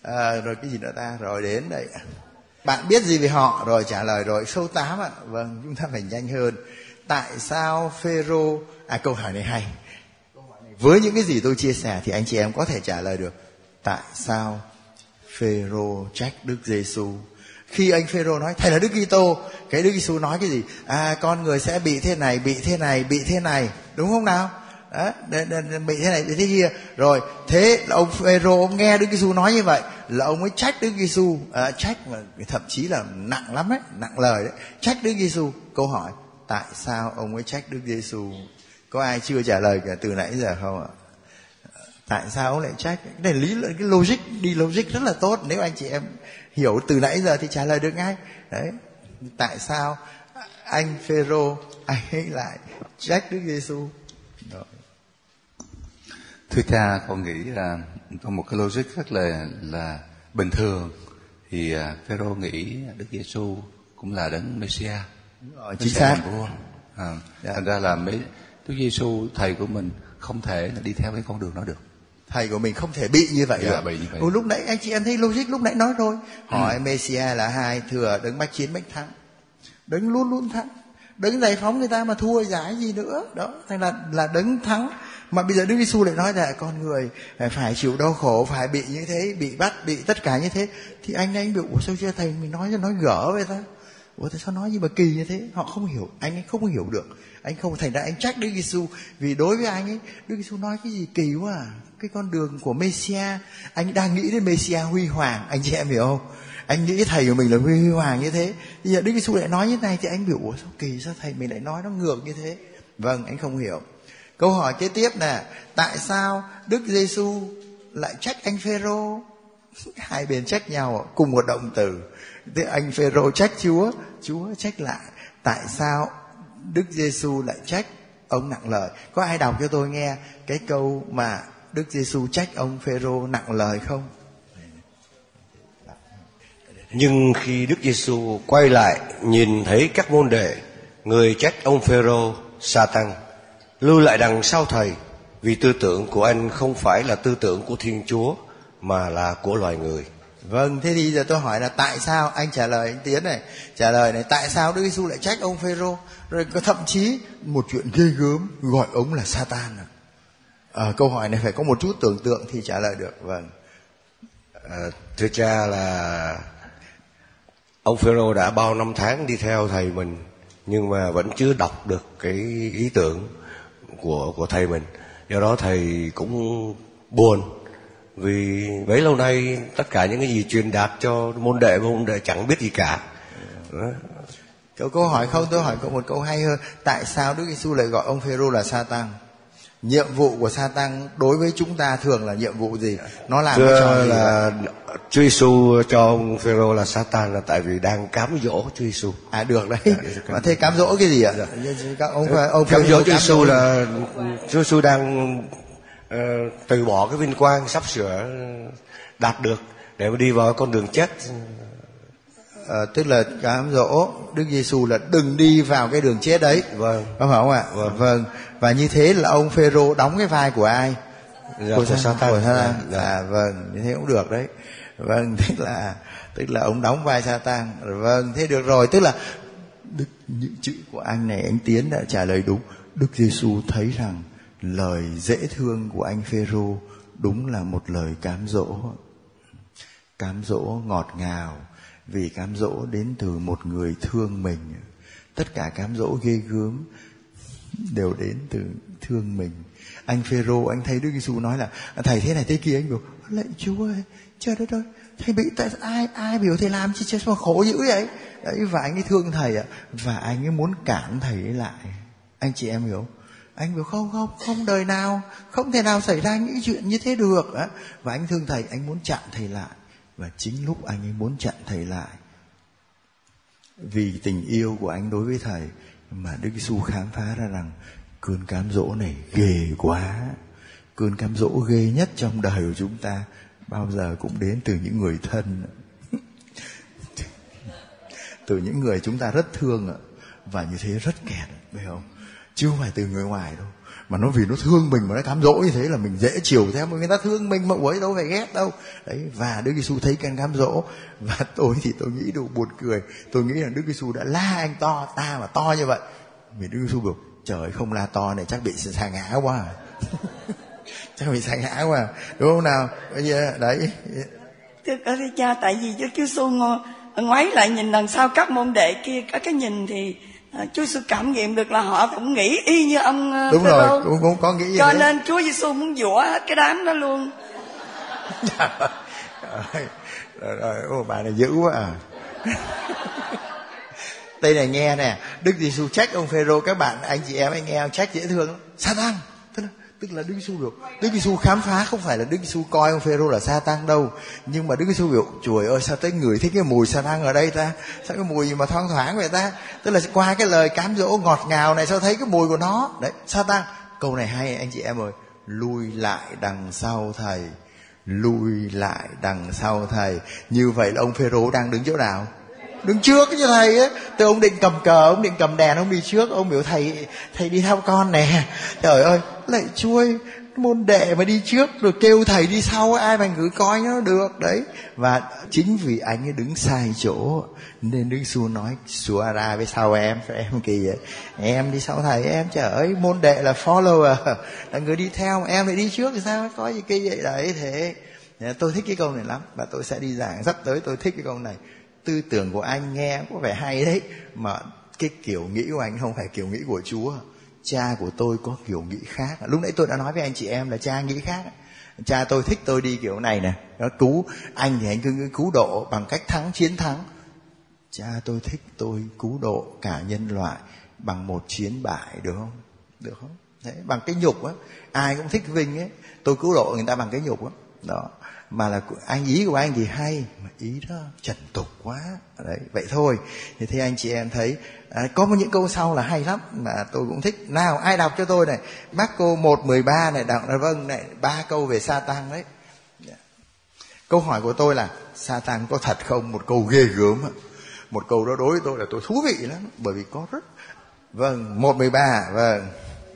à, rồi cái gì nữa ta? Rồi đến đây. Bạn biết gì về họ? Rồi trả lời rồi số 8 ạ. Vâng chúng ta phải nhanh hơn. Tại sao Phêrô? À câu hỏi này hay. Với những cái gì tôi chia sẻ thì anh chị em có thể trả lời được. Tại sao Phêrô trách Đức Giêsu khi anh Phêrô nói thầy là Đức Kitô. Cái Đức Giêsu nói cái gì? À con người sẽ bị thế này bị thế này bị thế này. Đúng không nào? Đó, bị thế này bị thế kia. Rồi thế là ông Phêrô ông nghe Đức Giêsu nói như vậy là ông mới trách Đức Giêsu à, trách mà thậm chí là nặng lắm đấy nặng lời đấy. Trách Đức Giêsu câu hỏi tại sao ông mới trách Đức Giêsu có ai chưa trả lời cả từ nãy giờ không ạ? Tại sao ông lại trách? Cái này lý cái logic đi logic rất là tốt. Nếu anh chị em hiểu từ nãy giờ thì trả lời được ngay. Đấy tại sao anh Phêrô anh ấy lại trách Đức Giêsu thưa cha con nghĩ là có một cái logic rất là là bình thường. Thì uh, Phêrô nghĩ Đức Giêsu cũng là đấng Messia rồi, chính xác. vua. À, dạ. thành ra là mấy Đức Giêsu thầy của mình không thể đi theo cái con đường đó được. Thầy của mình không thể bị như vậy dạ, được. Bị như vậy. Lúc nãy anh chị em thấy logic lúc nãy nói rồi. Hỏi ừ. Messia là hai thừa đấng bách chiến bách thắng. Đấng luôn luôn thắng. Đấng giải phóng người ta mà thua giải gì nữa. Đó thành là là đấng thắng mà bây giờ Đức Giêsu lại nói là con người à, phải chịu đau khổ, phải bị như thế, bị bắt, bị tất cả như thế. Thì anh anh bị, ủa, sao chưa thầy? Mình nói cho nói gỡ vậy ta. Ủa, tại sao nói như mà kỳ như thế? Họ không hiểu, anh ấy không hiểu được. Anh không, thành ra anh trách Đức Giêsu vì đối với anh ấy, Đức Giêsu nói cái gì kỳ quá à. Cái con đường của Messia, anh đang nghĩ đến Messia huy hoàng. Anh chị em hiểu không? Anh nghĩ thầy của mình là huy hoàng như thế. Bây giờ Đức Giêsu lại nói như thế này thì anh biểu, ủa, sao kỳ, sao thầy mình lại nói nó ngược như thế? Vâng anh không hiểu câu hỏi kế tiếp nè tại sao Đức Giêsu lại trách anh Phêrô? Hai bên trách nhau cùng một động từ. Thế anh Phêrô trách Chúa Chúa trách lại. Tại sao Đức Giêsu lại trách ông nặng lời? Có ai đọc cho tôi nghe cái câu mà Đức Giêsu trách ông Phêrô nặng lời không? Nhưng khi Đức Giêsu quay lại nhìn thấy các môn đệ, người trách ông Phêrô, Satan lưu lại đằng sau thầy, vì tư tưởng của anh không phải là tư tưởng của Thiên Chúa mà là của loài người. Vâng, thế thì giờ tôi hỏi là tại sao anh trả lời anh Tiến này, trả lời này tại sao Đức Giêsu lại trách ông Phêrô? Rồi có thậm chí một chuyện ghê gớm gọi ông là Satan à. à câu hỏi này phải có một chút tưởng tượng thì trả lời được. Vâng. À, thưa cha là ông Phêrô đã bao năm tháng đi theo thầy mình nhưng mà vẫn chưa đọc được cái ý tưởng của của thầy mình. Do đó thầy cũng buồn vì bấy lâu nay tất cả những cái gì truyền đạt cho môn đệ môn đệ chẳng biết gì cả. Đó. Câu câu hỏi không? Tôi hỏi cậu một câu hay hơn. Tại sao Đức Giêsu lại gọi ông Phêrô là sa tăng nhiệm vụ của sa tăng đối với chúng ta thường là nhiệm vụ gì? Nó làm Thưa gì là Chúa Giêsu cho ông Phêrô là Satan là tại vì đang cám dỗ Chúa Giêsu. À được đấy. Mà thế cám dỗ cái gì ạ? Các ông ông cám dỗ Chúa Giêsu là Chúa Giêsu đang ờ, từ bỏ cái vinh quang sắp sửa đạt được để mà đi vào con đường chết à, tức là cám dỗ Đức Giêsu là đừng đi vào cái đường chết đấy. Vâng. Phải không ạ? Vâng. vâng. Và như thế là ông Phêrô đóng cái vai của ai? Dạ, của Satan. của Satan Dạ, dạ. à vâng. Như thế cũng được đấy. Vâng tức là tức là ông đóng vai Satan vâng thế được rồi. Tức là Đức những chữ của anh này anh Tiến đã trả lời đúng. Đức Giêsu thấy rằng lời dễ thương của anh Phêrô đúng là một lời cám dỗ. Cám dỗ ngọt ngào vì cám dỗ đến từ một người thương mình. Tất cả cám dỗ ghê gớm đều đến từ thương mình. Anh Phêrô, anh thấy Đức Giêsu nói là, thầy thế này thế kia, anh bảo, lạy Chúa ơi, trời đất ơi, thầy bị tại ai ai biểu thầy làm chi cho khổ dữ vậy? Đấy, và anh ấy thương thầy ạ, và anh ấy muốn cản thầy ấy lại. Anh chị em hiểu? Anh bảo, không không không đời nào, không thể nào xảy ra những chuyện như thế được á. Và anh thương thầy, anh muốn chặn thầy lại và chính lúc anh ấy muốn chặn thầy lại, vì tình yêu của anh đối với thầy mà Đức Giêsu khám phá ra rằng cơn cám dỗ này ghê quá. Cơn cám dỗ ghê nhất trong đời của chúng ta, bao giờ cũng đến từ những người thân. Từ những người chúng ta rất thương và như thế rất kẹt, phải không? Chứ không phải từ người ngoài đâu mà nó vì nó thương mình mà nó cám dỗ như thế là mình dễ chiều theo. Mà người ta thương mình mà ấy đâu phải ghét đâu. Đấy và Đức Giêsu thấy cái cám dỗ. Và tôi thì tôi nghĩ đủ buồn cười. Tôi nghĩ là Đức Giêsu đã la anh to ta mà to như vậy. Vì Đức Giêsu bảo trời không la to này chắc bị sa ngã quá à. chắc bị sa ngã quá à. đúng không nào? Bây giờ đấy. Thưa các cha, tại vì đức Chúa Giêsu ngoái lại nhìn đằng sau các môn đệ kia, các cái nhìn thì Chúa Giêsu cảm nghiệm được là họ cũng nghĩ y như ông à, đúng Phêrô. rồi cũng, cũng có nghĩ Cho nên Chúa Giêsu muốn dũa hết cái đám đó luôn. rồi, rồi, rồi ô, bà này dữ quá à đây này nghe nè đức giêsu trách ông phêrô các bạn anh chị em anh nghe trách dễ thương lắm Satan tức là, đức giêsu biểu đức giêsu khám phá không phải là đức giêsu coi ông phêrô là sa tăng đâu. Nhưng mà đức giêsu biểu trời ơi sao tới người thích cái mùi sa tăng ở đây ta? Sao cái mùi gì mà thoang thoảng vậy ta? Tức là qua cái lời cám dỗ ngọt ngào này sao thấy cái mùi của nó? Đấy sa tăng câu này hay anh chị em ơi. Lui lại đằng sau thầy. Lui lại đằng sau thầy. Như vậy là ông phêrô đang đứng chỗ nào? Đứng trước cho thầy á. Từ ông định cầm cờ ông định cầm đèn ông đi trước. Ông biểu thầy thầy đi theo con nè. Trời ơi lại chuôi môn đệ mà đi trước rồi kêu thầy đi sau, ai mà ngử coi nó được, đấy. Và chính vì anh ấy đứng sai chỗ, nên đức xu nói xua ra với sau em em kỳ vậy em đi sau thầy em, trời ơi, môn đệ là follower. Là người đi theo em lại đi trước thì sao? Có gì kỳ vậy? Đấy, thế. Tôi thích cái câu này lắm, và tôi sẽ đi giảng sắp tới tôi thích cái câu này. Tư tưởng của anh nghe có vẻ hay đấy, mà cái kiểu nghĩ của anh không phải kiểu nghĩ của chúa cha của tôi có kiểu nghĩ khác. Lúc nãy tôi đã nói với anh chị em là cha nghĩ khác. Cha tôi thích tôi đi kiểu này nè. Nó cứu anh thì anh cứ cứu độ bằng cách thắng chiến thắng. Cha tôi thích tôi cứu độ cả nhân loại bằng một chiến bại được không? Được không? Đấy, bằng cái nhục á. Ai cũng thích vinh ấy. Tôi cứu độ người ta bằng cái nhục á. Đó. Mà là anh ý của anh thì hay mà ý đó trần tục quá. Đấy vậy thôi. Thì thế anh chị em thấy à, có một những câu sau là hay lắm mà tôi cũng thích. Nào ai đọc cho tôi này? Bác cô một mười ba này đọc là vâng này ba câu về sa tăng đấy. Dạ. Câu hỏi của tôi là sa tăng có thật không? Một câu ghê gớm một câu đó đối với tôi là tôi thú vị lắm bởi vì có rất vâng một mười ba vâng.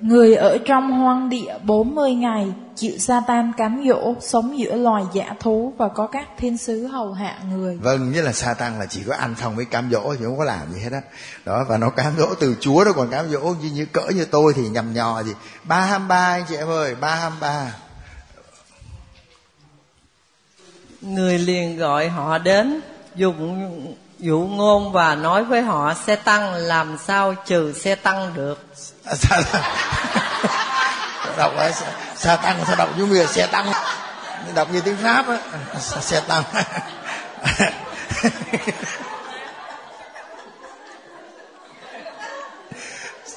Người ở trong hoang địa 40 ngày chịu Satan cám dỗ, sống giữa loài dã thú và có các thiên sứ hầu hạ người. Vâng, như là Satan là chỉ có ăn xong mới cám dỗ chứ không có làm gì hết á. Đó. và nó cám dỗ từ Chúa đó còn cám dỗ như, như cỡ như tôi thì nhầm nhò gì. Ba ham ba anh chị em ơi, ba ham ba. Người liền gọi họ đến dùng dụ ngôn và nói với họ xe tăng làm sao trừ xe tăng được. À, dạ, dạ. sa tăng đọc ấy sa tăng sao đọc như là xe tăng. Đọc như tiếng pháp á xe tăng.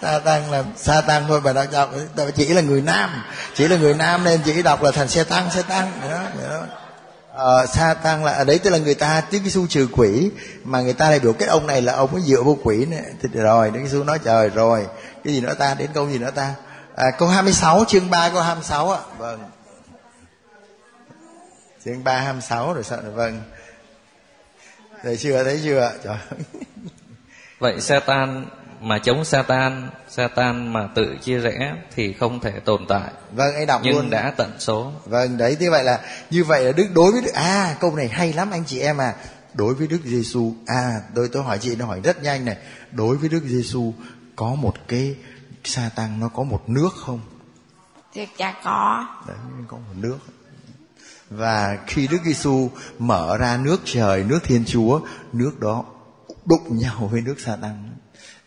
Sa tăng là sa tăng thôi bà đọc đọc chỉ là người nam. Chỉ là người nam nên chỉ đọc là thành xe tăng xe tăng. Đó, đó uh, sa tăng là ở đấy tức là người ta Đức Giêsu trừ quỷ mà người ta lại biểu cái ông này là ông ấy dựa vô quỷ này thì rồi Đức Giêsu nói trời rồi cái gì nữa ta đến câu gì nữa ta? À, câu 26 chương 3 câu 26 ạ. Vâng. Chương 3 26 rồi sao? Vâng. Thấy chưa thấy chưa trời. Vậy Satan mà chống Satan Satan mà tự chia rẽ thì không thể tồn tại. Vâng anh đọc nhưng luôn. đã tận số. Vâng đấy thế vậy là như vậy là đức đối với đức. À câu này hay lắm anh chị em à. Đối với đức giêsu à tôi tôi hỏi chị nó hỏi rất nhanh này. Đối với đức giêsu có một cái sa tăng nó có một nước không? Thì chả có. Đấy có một nước. Và khi Đức Giêsu mở ra nước trời, nước Thiên Chúa, nước đó đụng nhau với nước sa tăng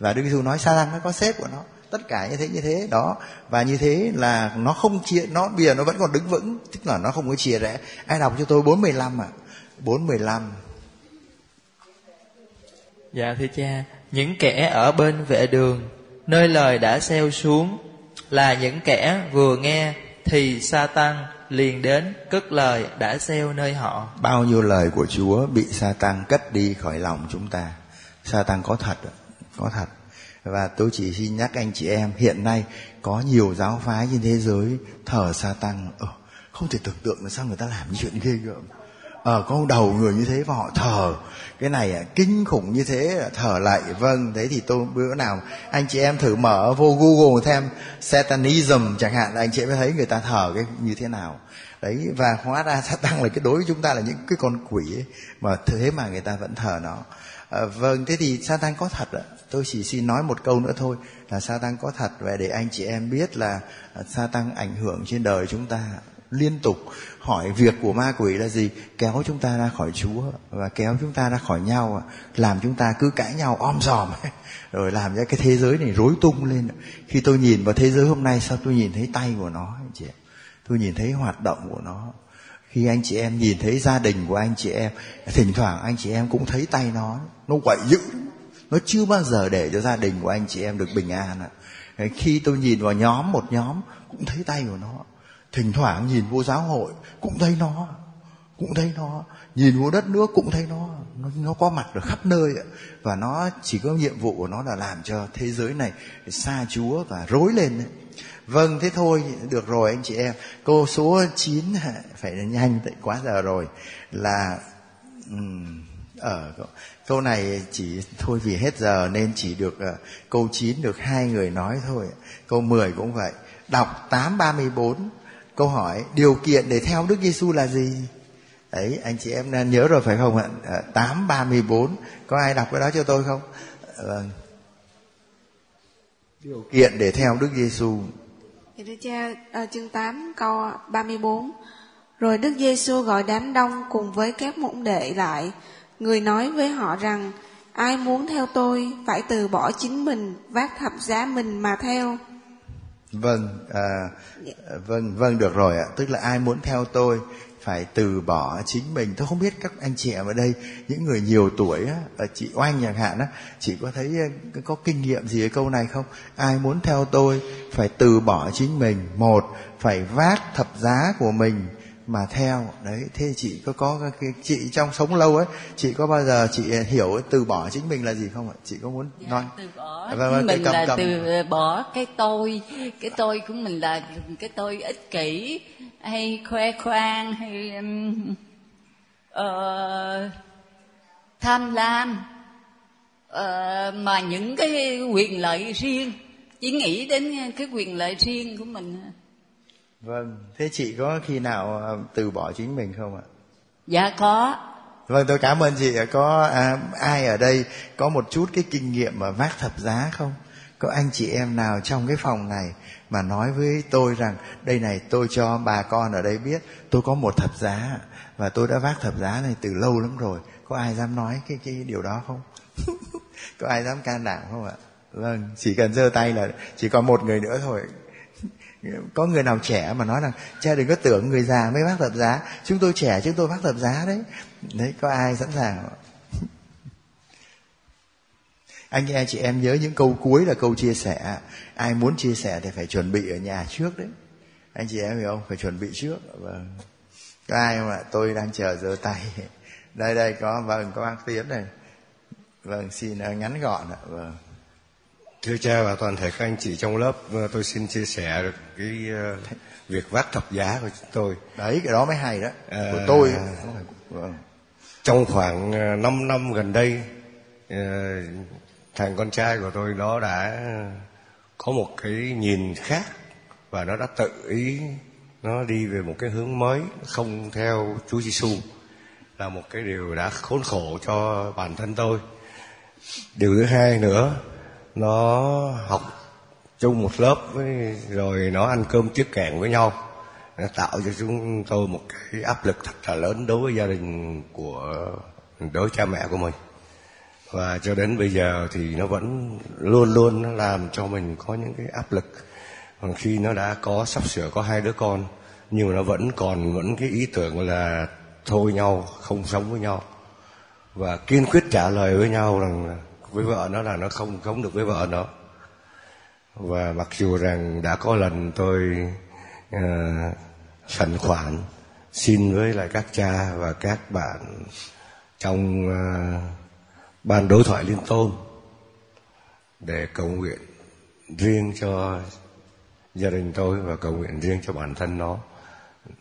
và Đức Giêsu nói sa tăng nó có sếp của nó. Tất cả như thế như thế đó. Và như thế là nó không chia nó bây giờ nó vẫn còn đứng vững tức là nó không có chia rẽ. Ai đọc cho tôi 415 ạ? à? 415 Dạ thưa cha, những kẻ ở bên vệ đường, nơi lời đã xeo xuống, là những kẻ vừa nghe thì Satan liền đến cất lời đã xeo nơi họ. bao nhiêu lời của Chúa bị sa tăng cất đi khỏi lòng chúng ta? Sa tăng có thật ạ, có thật. Và tôi chỉ xin nhắc anh chị em hiện nay có nhiều giáo phái trên thế giới thờ sa tăng ờ, không thể tưởng tượng là sao người ta làm những chuyện ghê gớm. Ờ có đầu người như thế và họ thờ. Cái này à, kinh khủng như thế à, thờ lại. Vâng thế thì tôi bữa nào anh chị em thử mở vô google thêm satanism chẳng hạn là anh chị em mới thấy người ta thờ cái như thế nào. Đấy và hóa ra sa tăng là cái đối với chúng ta là những cái con quỷ ấy, mà thế mà người ta vẫn thờ nó à, vâng thế thì Satan có thật ạ? Tôi chỉ xin nói một câu nữa thôi là Satan có thật và để anh chị em biết là ờ, Satan ảnh hưởng trên đời chúng ta liên tục. Hỏi việc của ma quỷ là gì? Kéo chúng ta ra khỏi chúa và kéo chúng ta ra khỏi nhau làm chúng ta cứ cãi nhau om sòm rồi làm cho cái thế giới này rối tung lên khi tôi nhìn vào thế giới hôm nay sao tôi nhìn thấy tay của nó anh chị tôi nhìn thấy hoạt động của nó khi anh chị em nhìn thấy gia đình của anh chị em thỉnh thoảng anh chị em cũng thấy tay nó nó quậy dữ. Nó chưa bao giờ để cho gia đình của anh chị em được bình an ạ. Khi tôi nhìn vào nhóm một nhóm cũng thấy tay của nó. Thỉnh thoảng nhìn vô giáo hội cũng thấy nó cũng thấy nó. Nhìn vô đất nước cũng thấy nó. Nó, nó có mặt ở khắp nơi ạ. và nó chỉ có nhiệm vụ của nó là làm cho thế giới này xa chúa và rối lên ấy vâng thế thôi được rồi anh chị em. Câu số 9 phải nhanh tại quá giờ rồi. Là um, ở câu này chỉ thôi vì hết giờ nên chỉ được uh, câu 9 được hai người nói thôi. Câu 10 cũng vậy. Đọc 834 câu hỏi điều kiện để theo Đức Giêsu là gì? Đấy anh chị em nhớ rồi phải không ạ? Ờ, à, 834 có ai đọc cái đó cho tôi không? Ờ, vâng. Điều kiện để theo Đức Giêsu thì thưa cha, à, chương 8 câu 34 Rồi Đức Giêsu gọi đám đông cùng với các môn đệ lại. Người nói với họ rằng Ai muốn theo tôi phải từ bỏ chính mình Vác thập giá mình mà theo. Vâng, à, vâng, vâng được rồi ạ. Tức là ai muốn theo tôi phải từ bỏ chính mình. Tôi không biết các anh chị em ở đây, những người nhiều tuổi á, chị Oanh chẳng hạn á, chị có thấy có kinh nghiệm gì cái câu này không? Ai muốn theo tôi phải từ bỏ chính mình. Một, phải vác thập giá của mình mà theo đấy thế chị có có cái chị trong sống lâu ấy chị có bao giờ chị hiểu từ bỏ chính mình là gì không ạ chị có muốn dạ, nói từ bỏ vâng, vâng, mình cầm, là cầm. từ bỏ cái tôi cái tôi của mình là cái tôi ích kỷ hay khoe khoang hay um, uh, tham lam uh, mà những cái quyền lợi riêng chỉ nghĩ đến cái quyền lợi riêng của mình Vâng, thế chị có khi nào à, từ bỏ chính mình không ạ? Dạ có. Vâng, tôi cảm ơn chị. Có à, ai ở đây có một chút cái kinh nghiệm mà vác thập giá không? Có anh chị em nào trong cái phòng này mà nói với tôi rằng đây này tôi cho bà con ở đây biết tôi có một thập giá và tôi đã vác thập giá này từ lâu lắm rồi. Có ai dám nói cái cái điều đó không? có ai dám can đảm không ạ? Vâng, chỉ cần giơ tay là chỉ còn một người nữa thôi có người nào trẻ mà nói rằng cha đừng có tưởng người già mới vác thập giá chúng tôi trẻ chúng tôi vác thập giá đấy đấy có ai sẵn sàng anh em chị em nhớ những câu cuối là câu chia sẻ. Ai muốn chia sẻ thì phải chuẩn bị ở nhà trước đấy. Anh chị em hiểu không? Phải chuẩn bị trước. Vâng. Có ai không ạ? Tôi đang chờ giơ tay. Đây đây có vâng có bác tiến này vâng xin ngắn gọn ạ. Vâng. Thưa cha và toàn thể các anh chị trong lớp, ờ, tôi xin chia sẻ được cái ờ, việc vác thập giá của chúng tôi. Đấy, cái đó mới hay đó. Ờ, Của tôi. Vâng. Trong khoảng 5 năm gần đây, ờ, thằng con trai của tôi nó đã có một cái nhìn khác và nó đã tự ý nó đi về một cái hướng mới không theo Chúa Giêsu là một cái điều đã khốn khổ cho bản thân tôi. Điều thứ hai nữa, nó học chung một lớp với rồi nó ăn cơm tiết kèn với nhau. Nó tạo cho chúng tôi một cái áp lực thật là lớn đối với gia đình của đối với cha mẹ của mình và cho đến bây giờ thì nó vẫn luôn luôn nó làm cho mình có những cái áp lực. Còn khi nó đã có sắp sửa có hai đứa con nhưng mà nó vẫn còn vẫn cái ý tưởng là thôi nhau không sống với nhau. Và kiên quyết trả lời với nhau rằng với vợ nó là nó không sống được với vợ nó. Và mặc dù rằng đã có lần tôi uh, sẵn khoản xin với lại các cha và các bạn trong uh, ban đối thoại liên tôn để cầu nguyện riêng cho gia đình tôi và cầu nguyện riêng cho bản thân nó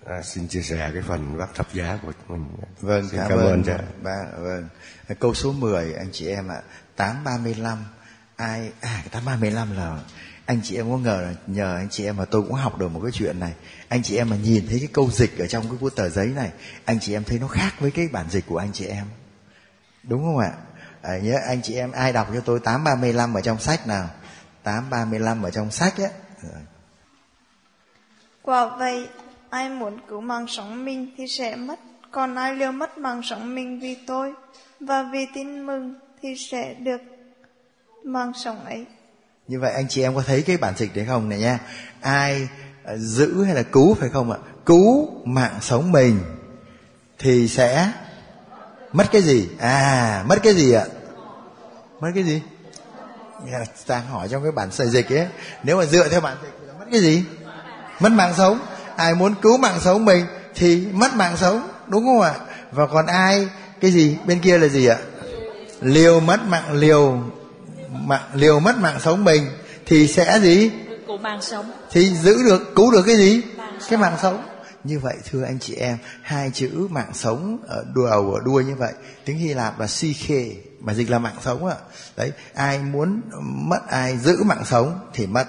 à, xin chia sẻ cái phần vác thập giá của mình Vâng, xin cảm, cảm ơn cha Ba, vâng. Câu số 10 anh chị em ạ. 835 ai à cái 835 là anh chị em có ngờ là nhờ anh chị em mà tôi cũng học được một cái chuyện này. Anh chị em mà nhìn thấy cái câu dịch ở trong cái cuốn tờ giấy này, anh chị em thấy nó khác với cái bản dịch của anh chị em. Đúng không ạ? À, nhớ anh chị em ai đọc cho tôi 835 ở trong sách nào? 835 ở trong sách á. Quả vậy, ai muốn cứu mạng sống mình thì sẽ mất, còn ai liều mất mạng sống mình vì tôi và vì tin mừng thì sẽ được mạng sống ấy. Như vậy anh chị em có thấy cái bản dịch đấy không này nha? Ai ờ, giữ hay là cứu phải không ạ? Cứu mạng sống mình thì sẽ mất cái gì? À, mất cái gì ạ? Mất cái gì? Đang hỏi trong cái bản sợi dịch ấy, nếu mà dựa theo bản dịch thì là mất cái gì? Mất mạng sống. Ai muốn cứu mạng sống mình thì mất mạng sống, đúng không ạ? Và còn ai cái gì? Bên kia là gì ạ? Liều mất mạng liều mạng liều mất mạng sống mình thì sẽ gì mạng thì giữ được cứu được cái gì cái mạng sống như vậy, thưa anh chị em, hai chữ mạng sống ở đầu, ở đuôi như vậy, tiếng hy lạp là psyche mà dịch là mạng sống ạ. Đấy, ai muốn mất, ai giữ mạng sống thì mất,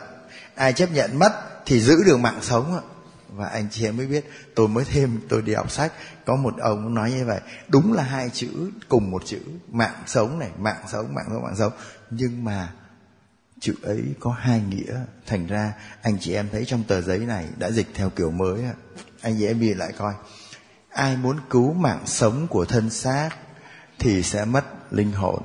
ai chấp nhận mất thì giữ được mạng sống ạ. Và anh chị em mới biết, tôi mới thêm, tôi đi học sách, có một ông nói như vậy, đúng là hai chữ cùng một chữ, mạng sống này, mạng sống mạng sống mạng sống. Nhưng mà chữ ấy có hai nghĩa thành ra, anh chị em thấy trong tờ giấy này đã dịch theo kiểu mới ạ anh dễ bị lại coi. Ai muốn cứu mạng sống của thân xác thì sẽ mất linh hồn.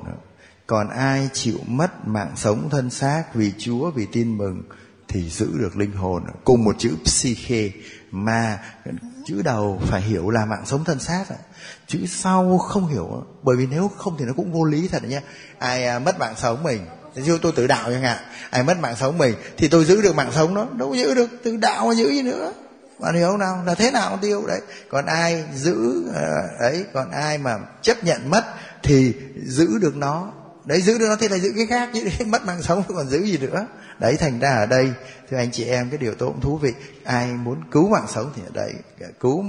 Còn ai chịu mất mạng sống thân xác vì chúa vì tin mừng thì giữ được linh hồn. Cùng một chữ psyche mà chữ đầu phải hiểu là mạng sống thân xác chữ sau không hiểu bởi vì nếu không thì nó cũng vô lý thật nhé ai à, mất mạng sống mình Ví tôi tự đạo chẳng hạn ai mất mạng sống mình thì tôi giữ được mạng sống đó đâu giữ được tự đạo mà giữ gì nữa bạn hiểu không nào? Là thế nào cũng tiêu đấy. Còn ai giữ ờ, ấy, còn ai mà chấp nhận mất thì giữ được nó. Đấy, giữ được nó thì là giữ cái khác chứ mất mạng sống còn giữ gì nữa. Đấy, thành ra ở đây, thưa anh chị em, cái điều tôi cũng thú vị. Ai muốn cứu mạng sống thì ở đây cứu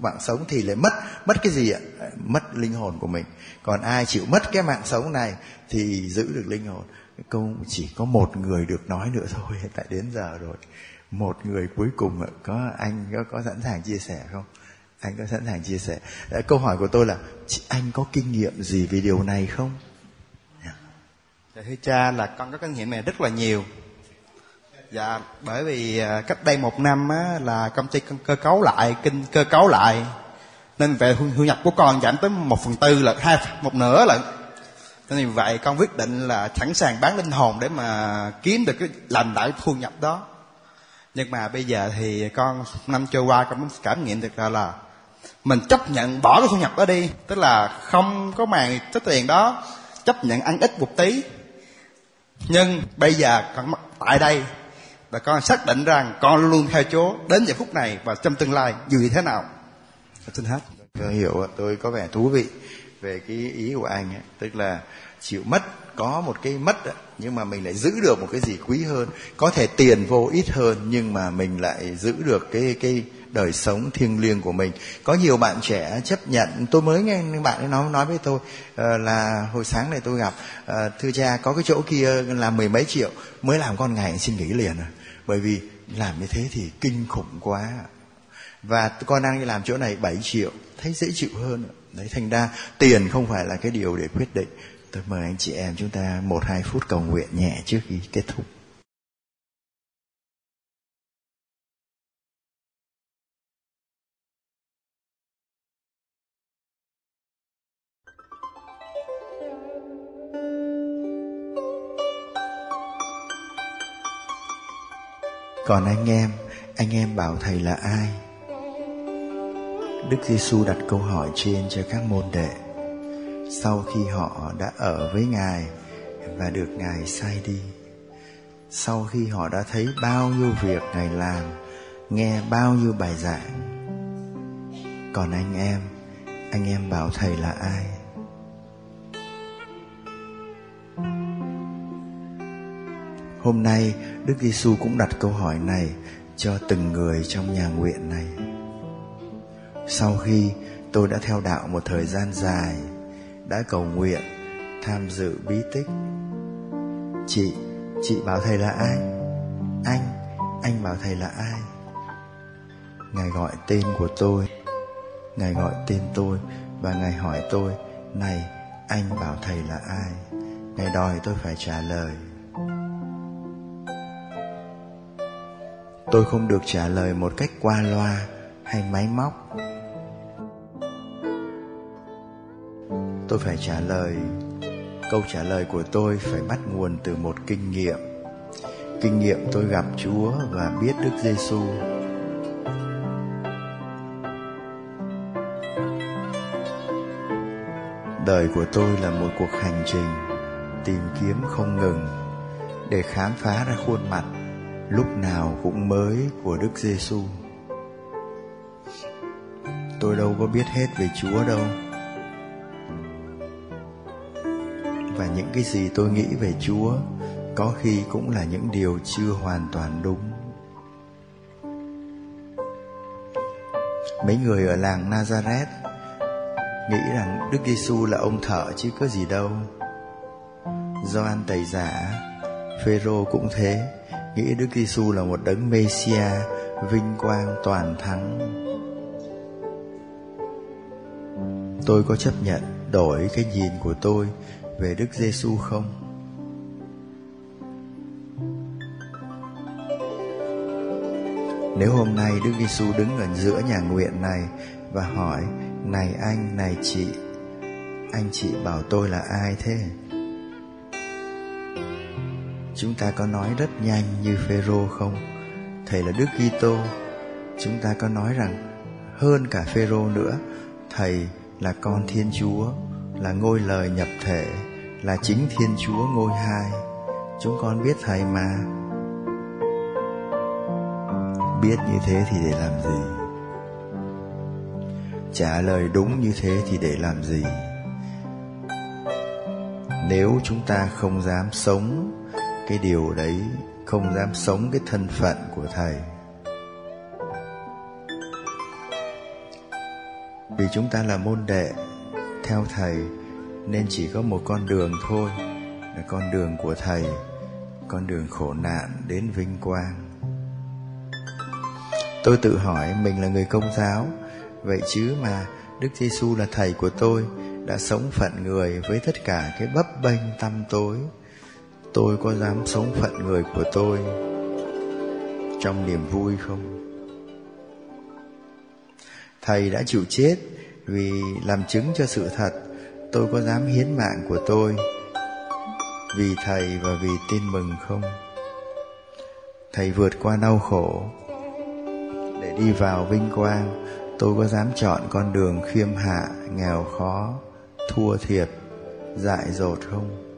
mạng sống thì lại mất mất cái gì ạ? Mất linh hồn của mình. Còn ai chịu mất cái mạng sống này thì giữ được linh hồn. Câu chỉ có một người được nói nữa thôi, tại đến giờ rồi một người cuối cùng ạ có anh có, có sẵn sàng chia sẻ không? Anh có sẵn sàng chia sẻ. Câu hỏi của tôi là anh có kinh nghiệm gì về điều này không? Dạ. Dạ, thưa cha là con có kinh nghiệm này rất là nhiều. Dạ bởi vì à, cách đây một năm á, là công ty cơ cấu lại kinh cơ cấu lại. Nên về thu thu nhập của con giảm tới một phần tư là hai một nửa lận. Nên vì vậy con quyết định là sẵn sàng bán linh hồn để mà kiếm được cái làm lại thu nhập đó nhưng mà bây giờ thì con năm trôi qua con cảm nghiệm được là là mình chấp nhận bỏ cái thu nhập đó đi. Tức là không có màng số tiền đó, chấp nhận ăn ít một tí. Nhưng bây giờ con tại đây và con xác định rằng con luôn theo Chúa đến giờ phút này và trong tương lai dù như thế nào. Dạ, xin hết. Tôi hiểu tôi có vẻ thú vị về cái ý của anh ấy. Tức là chịu mất có một cái mất nhưng mà mình lại giữ được một cái gì quý hơn. Có thể tiền vô ít hơn, nhưng mà mình lại giữ được cái cái đời sống thiêng liêng của mình. Có nhiều bạn trẻ chấp nhận, tôi mới nghe bạn ấy nói nói với tôi ờ, là hồi sáng này tôi gặp ờ, thưa cha, có cái chỗ kia là mười mấy triệu, mới làm con ngày xin nghỉ liền à. Bởi vì làm như thế thì kinh khủng quá. Và con đang đi làm chỗ này 7 triệu, thấy dễ chịu hơn. Đấy, thành ra tiền không phải là cái điều để quyết định tôi mời anh chị em chúng ta một, hai phút cầu nguyện nhẹ trước khi kết thúc. Còn anh em anh em bảo thầy là ai? Đức giêsu đặt câu hỏi trên cho các môn đệ sau khi họ đã ở với ngài và được ngài sai đi. Sau khi họ đã thấy bao nhiêu việc ngài làm, nghe bao nhiêu bài giảng, còn anh em anh em bảo thầy là ai? Hôm nay, đức giêsu cũng đặt câu hỏi này cho từng người trong nhà nguyện này. Sau khi tôi đã theo đạo một thời gian dài đã cầu nguyện, tham dự bí tích. Chị chị bảo thầy là ai? Anh anh bảo thầy là ai? Ngài gọi tên của tôi. Ngài gọi tên tôi và ngài hỏi tôi, này, anh bảo thầy là ai? Ngài đòi tôi phải trả lời. Tôi không được trả lời một cách qua loa hay máy móc. Tôi phải trả lời câu trả lời của tôi phải bắt nguồn từ một kinh nghiệm kinh nghiệm tôi gặp chúa và biết đức giêsu đời của tôi là một cuộc hành trình tìm kiếm không ngừng để khám phá ra khuôn mặt lúc nào cũng mới của Đức Giêsu. Tôi đâu có biết hết về Chúa đâu. Những cái gì tôi nghĩ về Chúa có khi cũng là những điều chưa hoàn toàn đúng. Mấy người ở làng Nazareth nghĩ rằng Đức Giêsu là ông thợ chứ có gì đâu. Gioan Tẩy Giả, Phêrô cũng thế, nghĩ Đức Giêsu là một đấng Messia vinh quang toàn thắng. Tôi có chấp nhận đổi cái nhìn của tôi về Đức Giêsu không? Nếu hôm nay Đức Giêsu đứng ở giữa nhà nguyện này và hỏi: "Này anh, này chị, anh chị bảo tôi là ai thế?" chúng ta có nói rất nhanh như Phêrô không? Thầy là Đức Kitô. Chúng ta có nói rằng hơn cả Phêrô nữa, thầy là con Thiên Chúa, là ngôi lời nhập thể, là chính Thiên Chúa ngôi hai. Chúng con biết thầy mà. Biết như thế thì để làm gì? Trả lời đúng như thế thì để làm gì? Nếu chúng ta không dám sống cái điều đấy, không dám sống cái thân phận của thầy, vì chúng ta là môn đệ theo thầy nên chỉ có một con đường thôi, là con đường của thầy, con đường khổ nạn đến vinh quang. Tôi tự hỏi mình là người công giáo, vậy chứ mà đức giêsu là thầy của tôi, đã sống phận người với tất cả cái bấp bênh tăm tối. Tôi có dám sống phận người của tôi trong niềm vui không? Thầy đã chịu chết vì làm chứng cho sự thật tôi có dám hiến mạng của tôi vì thầy và vì tin mừng không? Thầy vượt qua đau khổ để đi vào vinh quang. Tôi có dám chọn con đường khiêm hạ, nghèo khó, thua thiệt, dại dột không?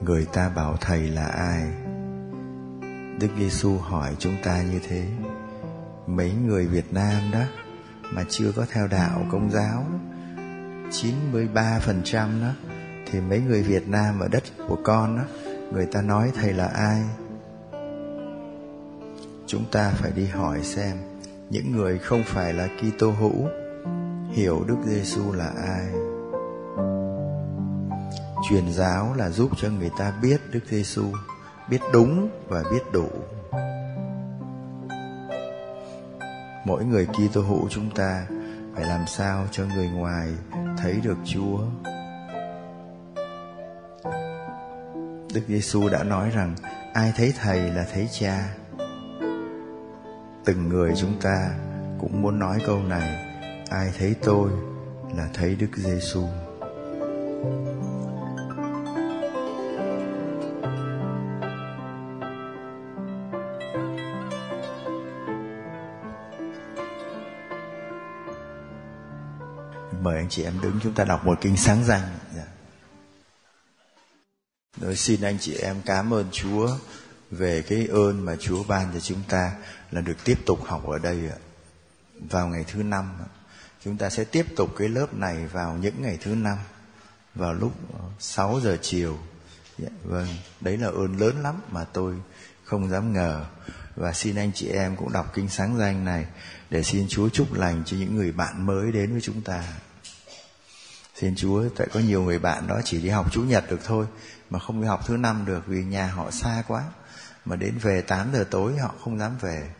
Người ta bảo thầy là ai? Đức giêsu hỏi chúng ta như thế. Mấy người việt nam đó mà chưa có theo đạo công giáo 93% đó thì mấy người Việt Nam ở đất của con đó người ta nói thầy là ai chúng ta phải đi hỏi xem những người không phải là Kitô hữu hiểu Đức Giêsu là ai. Truyền giáo là giúp cho người ta biết Đức Giêsu, biết đúng và biết đủ. Mỗi người Kitô hữu chúng ta, phải làm sao cho người ngoài thấy được Chúa. Đức Giêsu đã nói rằng, ai thấy thầy là thấy cha từng người chúng ta cũng muốn nói câu này, ai thấy tôi là thấy đức giêsu mời anh chị em đứng chúng ta đọc một kinh sáng danh dạ. Nói xin anh chị em cảm ơn Chúa về cái ơn mà Chúa ban cho chúng ta là được tiếp tục học ở đây ạ. Vào ngày thứ năm chúng ta sẽ tiếp tục cái lớp này vào những ngày thứ năm vào lúc 6 giờ chiều. Dạ, vâng, đấy là ơn lớn lắm mà tôi không dám ngờ và xin anh chị em cũng đọc kinh sáng danh này để xin Chúa chúc lành cho những người bạn mới đến với chúng ta thiên Chúa, tại có nhiều người bạn đó chỉ đi học Chủ nhật được thôi mà không đi học thứ năm được vì nhà họ xa quá. Mà đến về 8 giờ tối họ không dám về.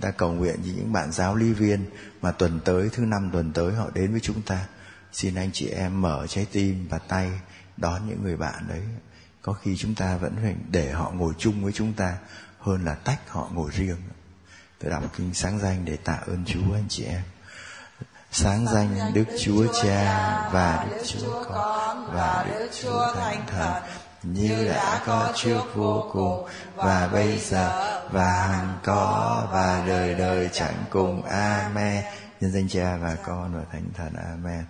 Ta cầu nguyện với những bạn giáo lý viên mà tuần tới thứ năm tuần tới họ đến với chúng ta. Xin anh chị em mở trái tim và tay đón những người bạn đấy. Có khi chúng ta vẫn phải để họ ngồi chung với chúng ta hơn là tách họ ngồi riêng. Tôi đọc kinh sáng danh để tạ ơn chúa anh chị em sáng danh đức chúa cha và đức chúa con và đức chúa thánh thần, như đã có trước vô cùng và bây giờ và hằng có và đời đời chẳng cùng. Amen. Nhân danh cha và con và thánh thần, amen.